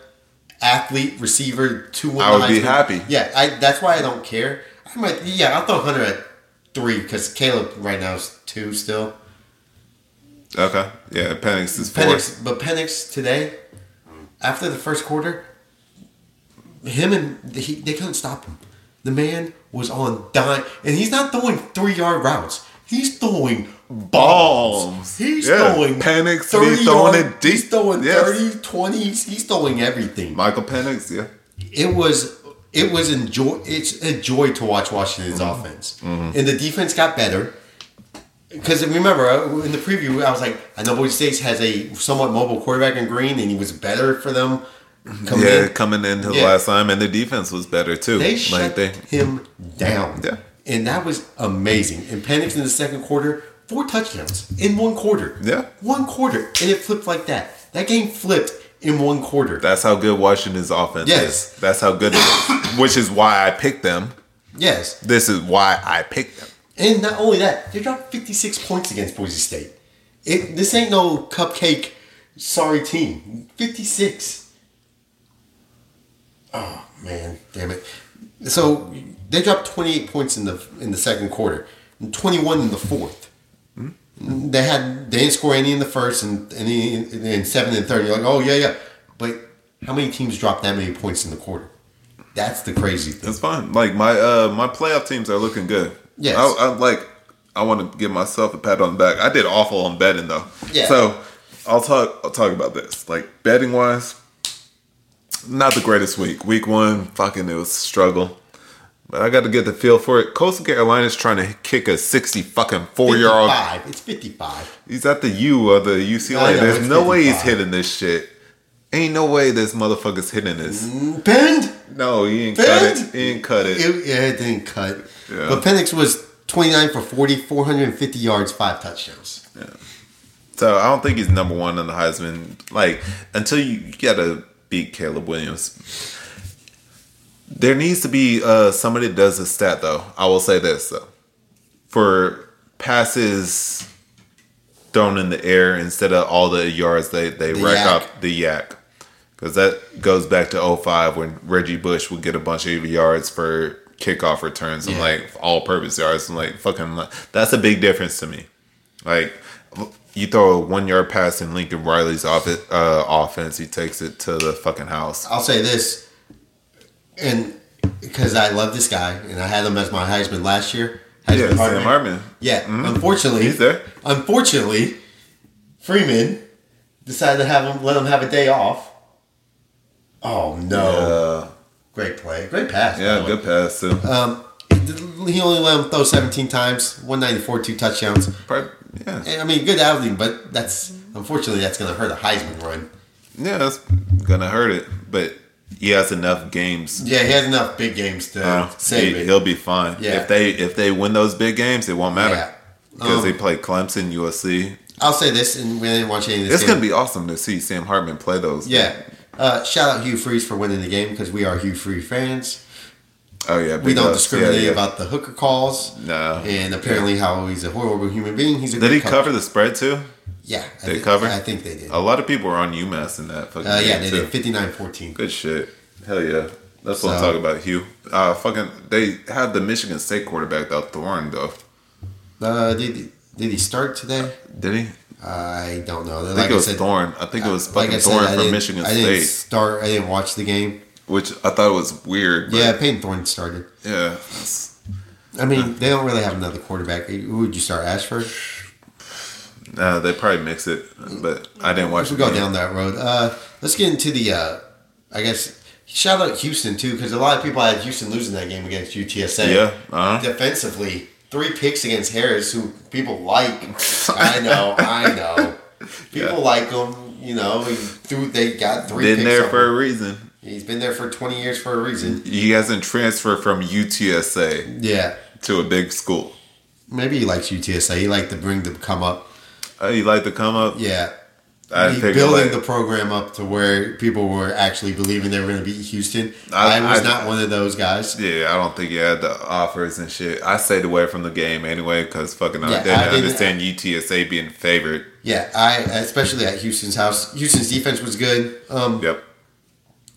athlete receiver win. I would be happy. Yeah, I, that's why I don't care. I might. Yeah, I'll throw Hunter at three because Caleb right now is two still. Okay. Yeah, Penix is four. Penix, but Penix today, after the first quarter, him and he, they couldn't stop him. The man was on dime, and he's not throwing three yard routes. He's throwing Bombs. He's Yeah, throwing Penix 30 throwing it deep. He's throwing Yes. 30, 20. He's, he's throwing everything. Michael Penix. Yeah. It was it was enjoy. It's a joy to watch Washington's Mm-hmm. offense, and the defense got better. Because remember uh, in the preview, I was like, I know Boise State has a somewhat mobile quarterback in Green, and he was better for them. Coming yeah, in. coming into the last time, and the defense was better too. They like shut they, him down. Yeah. And that was amazing. And Penix in the second quarter, four touchdowns in one quarter. Yeah. One quarter. And it flipped like that. That game flipped in one quarter. that's how good Washington's offense Yes. is. That's how good it is. Which is why I picked them. yes. This is why I picked them. And not only that, they dropped 56 points against Boise State. It, this ain't no cupcake sorry team. 56. Oh man, damn it. So they dropped 28 points in the in the second quarter and 21 in the fourth. They had they didn't score any in the first and any in seven and third. You're like, oh yeah, yeah. But how many teams dropped that many points in the quarter? That's the crazy thing. It's fine. Like my uh my playoff teams are looking good. Yes. I, I like. I want to give myself a pat on the back. I did awful on betting though. Yeah. So I'll talk. I'll talk about this. Like betting wise, not the greatest week. Week one, fucking it was a struggle. But I got to get the feel for it. Coastal Carolina's trying to kick a sixty fucking four year old. 55. It's 55. He's at the U of the UCLA. know, There's no way he's hitting this shit. Ain't no way this motherfucker's hitting this. Mm, Bend. No, he ain't cut it. He ain't cut it. It, yeah, it didn't cut. Yeah. But Penix was 29 for 40, 450 yards, five touchdowns. Yeah. So I don't think he's number one on the Heisman. Like until you, you gotta beat Caleb Williams. There needs to be uh, somebody that does a stat though. I will say this though, for passes thrown in the air instead of all the yards they they The rack YAC. up the YAC, because that goes back to 05 when Reggie Bush would get a bunch of yards for kickoff returns and Yeah. like all purpose yards and like fucking that's a big difference to me. Like you throw a one yard pass in Lincoln Riley's off uh, offense, he takes it to the fucking house. I'll say this, and because I love this guy, and I had him as my Heisman last year. Heisman Yeah, Sam Hartman. Yeah, unfortunately, He's there. Unfortunately, Freeman decided to have him let him have a day off. Oh no! Uh, Great play, great pass. yeah, good pass too. Um, he only let him throw 17 times, 194, two touchdowns. Yeah, And, I mean, good outing, but that's unfortunately that's going to hurt a Heisman run. yeah, that's gonna hurt it, but he has enough games. Yeah, he has enough big games to Uh, save he, it. will be fine. Yeah. If they if they win those big games, it won't matter Yeah. because Um, they play Clemson, USC. I'll say this, and we didn't watch any of this. It's game. gonna be awesome to see Sam Hartman play those. Yeah. Uh, shout out Hugh Freeze for winning the game because we are Hugh Free fans. Oh yeah. We don't discriminate Yeah, yeah. about the hooker calls. No. And apparently, how he's a horrible human being. He's a Did he cover the spread too? Yeah, I They think- cover? I think they did. A lot of people were on UMass in that fucking Uh, yeah, they too. did 59-14. Good shit. Hell yeah. That's what I'm talking about, Hugh. Uh, fucking, they had the Michigan State quarterback though, Thorne though. Uh, did did he start today? Did he? I don't know. I think it was Thorne. I think it was like fucking I said, Thorne from Michigan I didn't State, start. I didn't watch the game. which I thought was weird. Yeah, Payton Thorne started. yeah. I mean, they don't really have another quarterback. Who would you start? Ashford. Uh, they probably mix it, but I didn't watch. The go down that road. Uh, let's get into the. Uh, I guess shout out Houston too, because a lot of people had Houston losing that game against UTSA. Yeah. Uh-huh. Defensively, three picks against Harris, who people like. I know, I know. People Yeah. like him. You know, threw. They got three. Been there for a reason. He's been there for twenty years for a reason. He hasn't transferred from UTSA Yeah, to a big school. maybe he likes UTSA. He liked to bring them come up. Uh, you like to come up? Yeah. I building the program up to where people were actually believing they were going to beat Houston. I- I, was I- not one of those guys. Yeah, I don't think he had the offers and shit. I stayed away from the game anyway because fucking Yeah, I didn't I didn't- understand UTSA being favored. Yeah, I especially at Houston's house. Houston's defense was good. Um, Yep.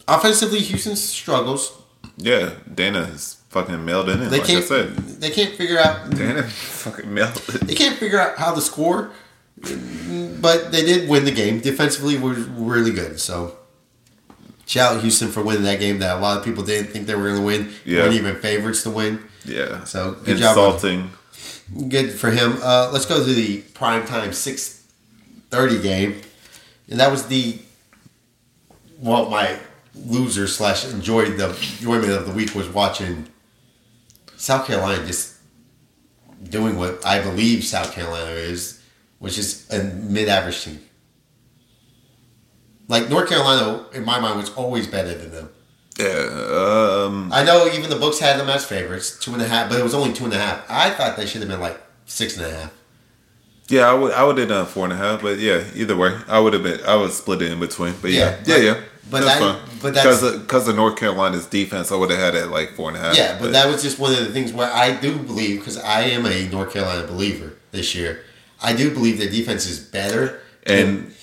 Offensively, Houston struggles. Yeah, Dana has fucking mailed in. They like can't. said, They can't figure out. Dana fucking mailed it. They can't figure out how to score. But they did win the game. Defensively, were really good. So, shout out Houston for winning that game that a lot of people didn't think they were going to win. Yeah. weren't even favorites to win. Yeah. So, good job Insulting. Good for him. Uh, let's go to the prime primetime six thirty game, and that was the well, my loser slash enjoyed the enjoyment of the week was watching South Carolina just doing what I believe South Carolina is, which is a mid-average team. Like North Carolina, in my mind, was always better than them. Yeah. Um. I know even the books had them as favorites, two and a half, but it was only two and a half. I thought they should have been like six and a half. Yeah, I would. I would have done four and a half, but yeah, either way, I would have been. I would split it in between. But yeah, Yeah, yeah, but- yeah. but that's that- fine. but that's- because because of North Carolina's defense, I would have had it like four and a half. Yeah, but that was just one of the things where I do believe because I am a North Carolina believer this year. I do believe their defense is better, and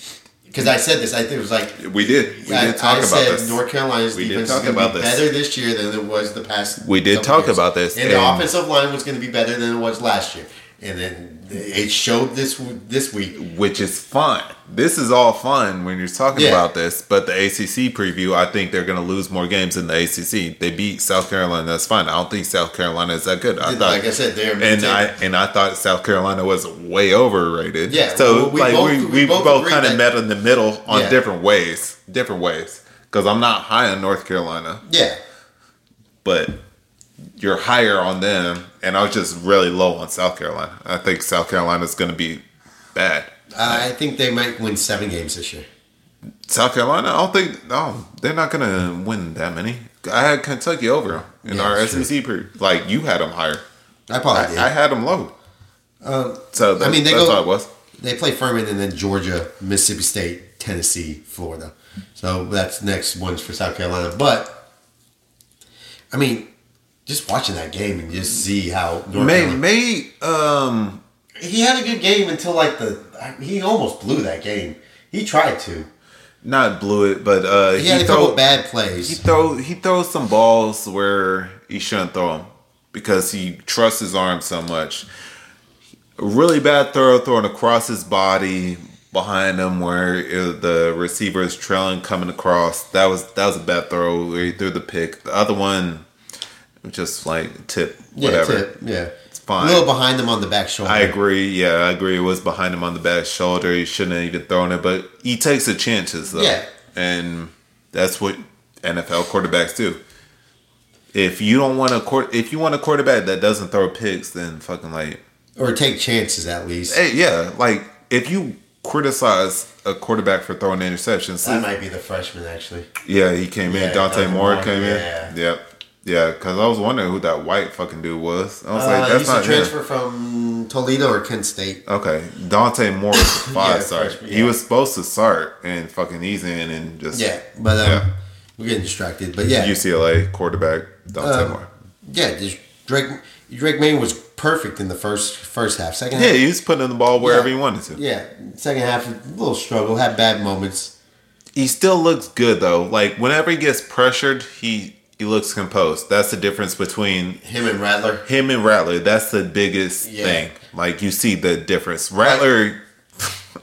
because I said this, I think it was like we did. We I, did talk I about said this. North Carolina's We defense is going to about be better this year than it was the past. We did talk years. about this, and, the and- offensive line was going to be better than it was last year, and then it showed this this week. which is fun. This is all fun when you're talking Yeah. about this, but the ACC preview, I think they're going to lose more games in the ACC. They beat South Carolina, that's fine. I don't think South Carolina is that good. I thought, like I said, they're and I and I thought South Carolina was way overrated. Yeah, so we like both- we, we we both both, kind of met in the middle on Yeah. different ways, different ways. Because I'm not high on North Carolina, yeah. but you're higher on them, and I was just really low on South Carolina. I think South Carolina is going to be bad. I think they might win seven games this year. South Carolina, I don't think. No, they're not gonna win that many. I had Kentucky over in Yeah, our. SEC pre. Like you had them higher. I probably did. I, I had them low. Um, So that, I mean, they that's go- it was. They play Furman and then Georgia, Mississippi State, Tennessee, Florida. So that's next ones for South Carolina. But I mean, just watching that game and just see how Maye Maye um he had a good game until like the he almost blew that game. He tried to. not blew it, but uh He, had a throw- couple bad plays. he throw he throws some balls where he shouldn't throw them because he trusts his arm so much. A really bad throw thrown across his body behind him where it- the receiver is trailing coming across. That was that was a bad throw where he threw the pick. The other one just like tip whatever. Yeah, tip, yeah. It's fine. A little behind him on the back shoulder. I agree. Yeah, I agree. It was behind him on the back shoulder. He shouldn't have even thrown it, but he takes the chances though. Yeah. and that's what NFL quarterbacks do. If you don't want a court, if you want a quarterback that doesn't throw picks, then fucking like, Or take chances at least. hey, yeah, like if you criticize a quarterback for throwing interceptions, That might be the freshman actually. yeah, he came Yeah, in. Dante Dante Moore Moore, came yeah. in. Yep. Yeah, because I was wondering who that white fucking dude was. I was Uh, like, he that's not him. transfer from Toledo or Kent State. Okay, Dante Morris five Yeah, start. freshman, He was supposed to start, and fucking he's in and just Yeah, but um, Yeah. we're getting distracted. But yeah, UCLA quarterback Dante Um, Moore. yeah, just Drake Drake Maye was perfect in the first first half. Second Yeah, half, he was putting the ball wherever Yeah. he wanted to. yeah, second half a little struggle, had bad moments. He still looks good though. Like whenever he gets pressured, he he looks composed. That's the difference between Him and Rattler. him and Rattler. That's the biggest Yeah. thing. Like you see the difference. Rattler,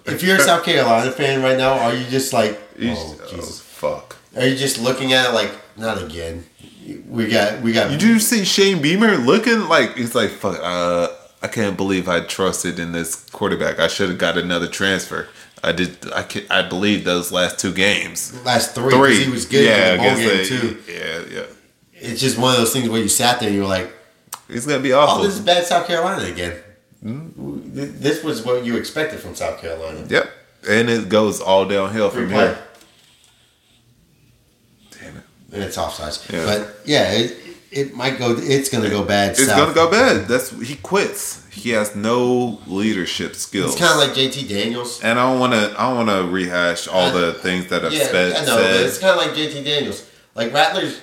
If you're a South Carolina fan right now, are you just like, oh oh, Jesus? fuck. Are you just looking at it like, not again? We got, we got. You see Shane Beamer looking like he's like fuck? Uh, I can't believe I trusted in this quarterback. I should have got another transfer. I did. I can, I believe those last two games. last three? 'cause He was good Yeah, in the bowl game against too. yeah, yeah. It's just one of those things where you sat there and you were like, "It's gonna be "Oh, awful. this is bad South Carolina again." This was what you expected from South Carolina. Yep, and it goes all downhill from play. here. Damn it. and it's offsides. Yeah. But yeah, it, it might go. It's to go bad. It's south. gonna go bad. That's he quits. He has no leadership skills. It's kind of like JT Daniels. and I don't want to. I don't want to rehash all the things that have Yeah, sped, I know, but said. it's kind of like JT Daniels. Like Rattler's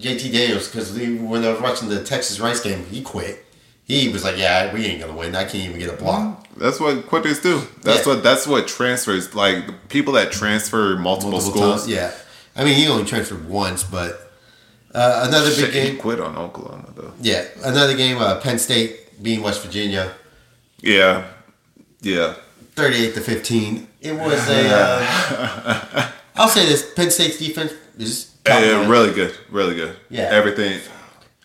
JT Daniels because when I was watching the Texas Rice game, he quit. He was like, "Yeah, we ain't gonna win. I can't even get a block." Mm-hmm. That's what quitters do. That's Yeah. what. That's what transfers. Like people that transfer multiple, Multiple schools. times. Yeah, I mean, he only transferred once, but uh, another big Shit, he game. quit on Oklahoma though. Yeah, another game. Uh, Penn State beating West Virginia, Yeah, yeah. thirty-eight to fifteen. It was a. Uh, I'll say this: Penn State's defense is Yeah, really good, really good. Yeah. everything,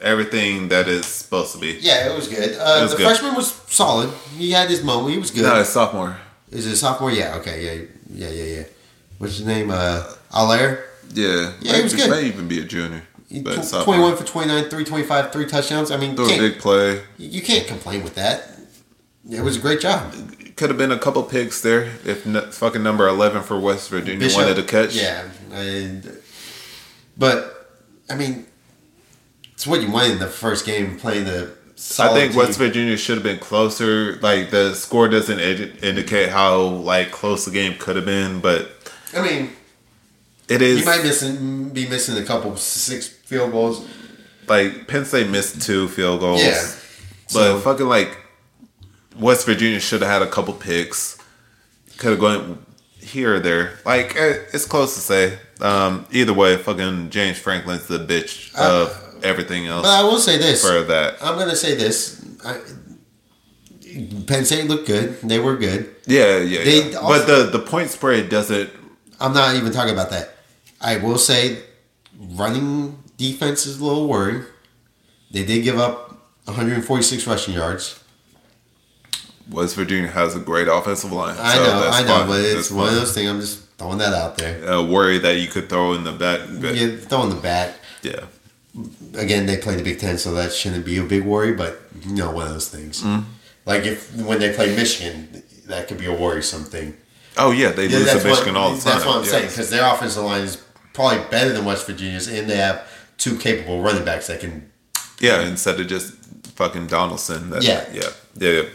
everything that is supposed to be. Yeah, it was good. Uh, was the good. freshman was solid. He had his moment. He was good. No, it's sophomore. Is it a sophomore? Yeah. Okay. Yeah. Yeah. Yeah. Yeah. What's his name? Uh, Allar. Yeah, Yeah, he was good. May even be a junior, but Tw- Twenty-one for 29, 325, three touchdowns. I mean, Threw a big play. you can't complain with that. It was a great job. Could have been a couple picks there if n- fucking number eleven for West Virginia Bishop, wanted to catch. Yeah. And, but I mean, it's what you wanted in the first game playing the. I think West. Virginia should have been closer. Like the score doesn't ed- indicate how like close the game could have been, but I mean, it is you might missing be missing a couple six field goals. like Penn State missed two field goals. Yeah. But So- fucking like West Virginia should have had a couple picks. Could have gone here or there. Like eh, it's close to say. Um, either way, fucking James Franklin's the bitch of everything else But I will say this: for that. I'm gonna say this. I, Penn State looked good. They were good. Yeah, yeah. They yeah. also- but the the point spread doesn't. I'm not even talking about that. I will say, running defense is a little worried. They did give up 146 rushing yards. West Virginia has a great offensive line. I so know, I know, but it's That's one of those things. I'm just throwing that out there. a worry that you could throw in the back. But yeah. Yeah, throwing the bat. Yeah. Again, they play the Big Ten, so that shouldn't be a big worry. But you know, one of those things. Mm. Like if when they play Michigan, that could be a worrisome thing. Oh yeah, they Yeah, lose to Michigan what, all the time. That's what I'm Yeah. saying because their offensive line is probably better than West Virginia's, and they have two capable running backs that can. Yeah, instead of just fucking Donaldson. That, Yeah. yeah, yeah, yeah.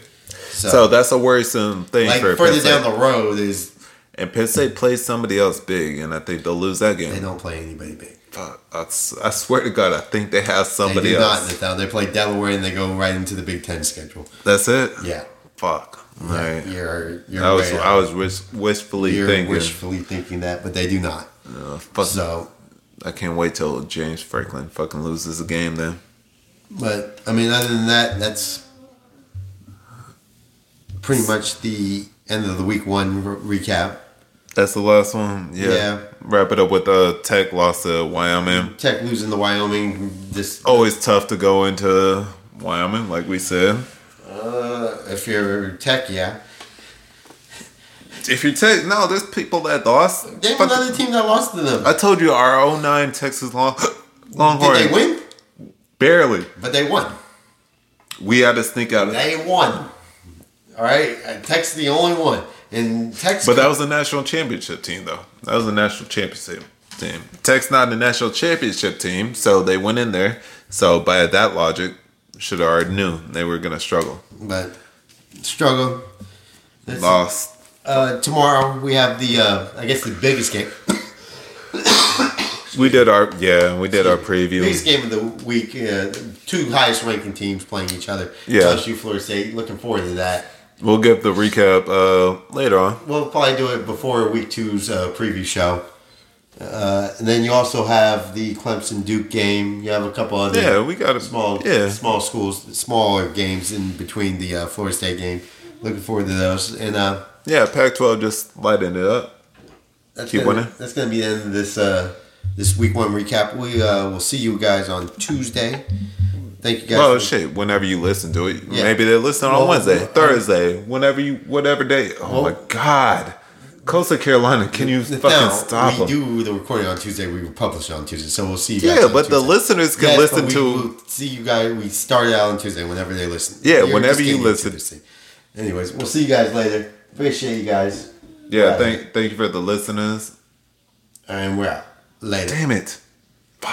So, So, that's a worrisome thing like for further down the road is and Penn State plays somebody else big, and I think they'll lose that game. They don't play anybody big. Fuck, I, I swear to God, I think they have somebody They do not. else. They, they play Delaware and they go right into the Big Ten schedule. That's it. Yeah. Fuck. Right. You're, you're I was I was wish, wishfully you're thinking. wishfully thinking that, but they do not. uh, fuck, So, I can't wait till James Franklin fucking loses a game. Then but I mean, other than that, that's pretty much the end of the week one re- recap. that's the last one. Yeah. Yeah. Wrap it up with uh, Tech loss to Wyoming. Tech losing to Wyoming. This, Always tough to go into Wyoming, like we said. uh, if you're Tech, yeah. If you take no, there's people that lost. Name Fuck- another team that lost to them. I told you our 09 Texas Long Longhorn Did they win? barely. But they won. We had to sneak out. They won. All right, uh, Texas the only one, in Texas. But that was a national championship team, though. That was a national championship team. Tech's not a national championship team, so they went in there. So by that logic, should have already knew they were gonna struggle. but struggle. That's- Lost. Uh, tomorrow we have the uh, I guess the biggest game, We did our yeah, we did our preview. biggest game of the week. Uh, two highest ranking teams playing each other. Yeah. LSU, Florida State. Looking forward to that. We'll get the recap uh, later on. We'll probably do it before week two's uh, preview show. Uh, and then you also have the Clemson Duke game. You have a couple other Yeah, we got a small Yeah, small schools, smaller games in between the uh, Florida State game. Looking forward to those. And uh, yeah. Pac-12 just lightened it up. that's Keep gonna, winning. That's going to be the end of this uh, this week one recap. We uh, will see you guys on Tuesday. Thank you guys. Well, for- shit. Whenever you listen to it, Yeah. maybe they listen on Well, Wednesday, well, Thursday, whenever you, whatever day. Oh Well- my God, Coastal Carolina, can you fucking Now, stop we them? do the recording on Tuesday. We will publish it on Tuesday, so we'll see you. Yeah, but the listeners can Yes, listen we to. will see you guys. We started out on Tuesday whenever they listen. Yeah, You're whenever you listen. into this thing. Anyways, we'll see you guys later. Appreciate you guys. Yeah, Right. thank thank you for the listeners. And we're out. Later. Damn it.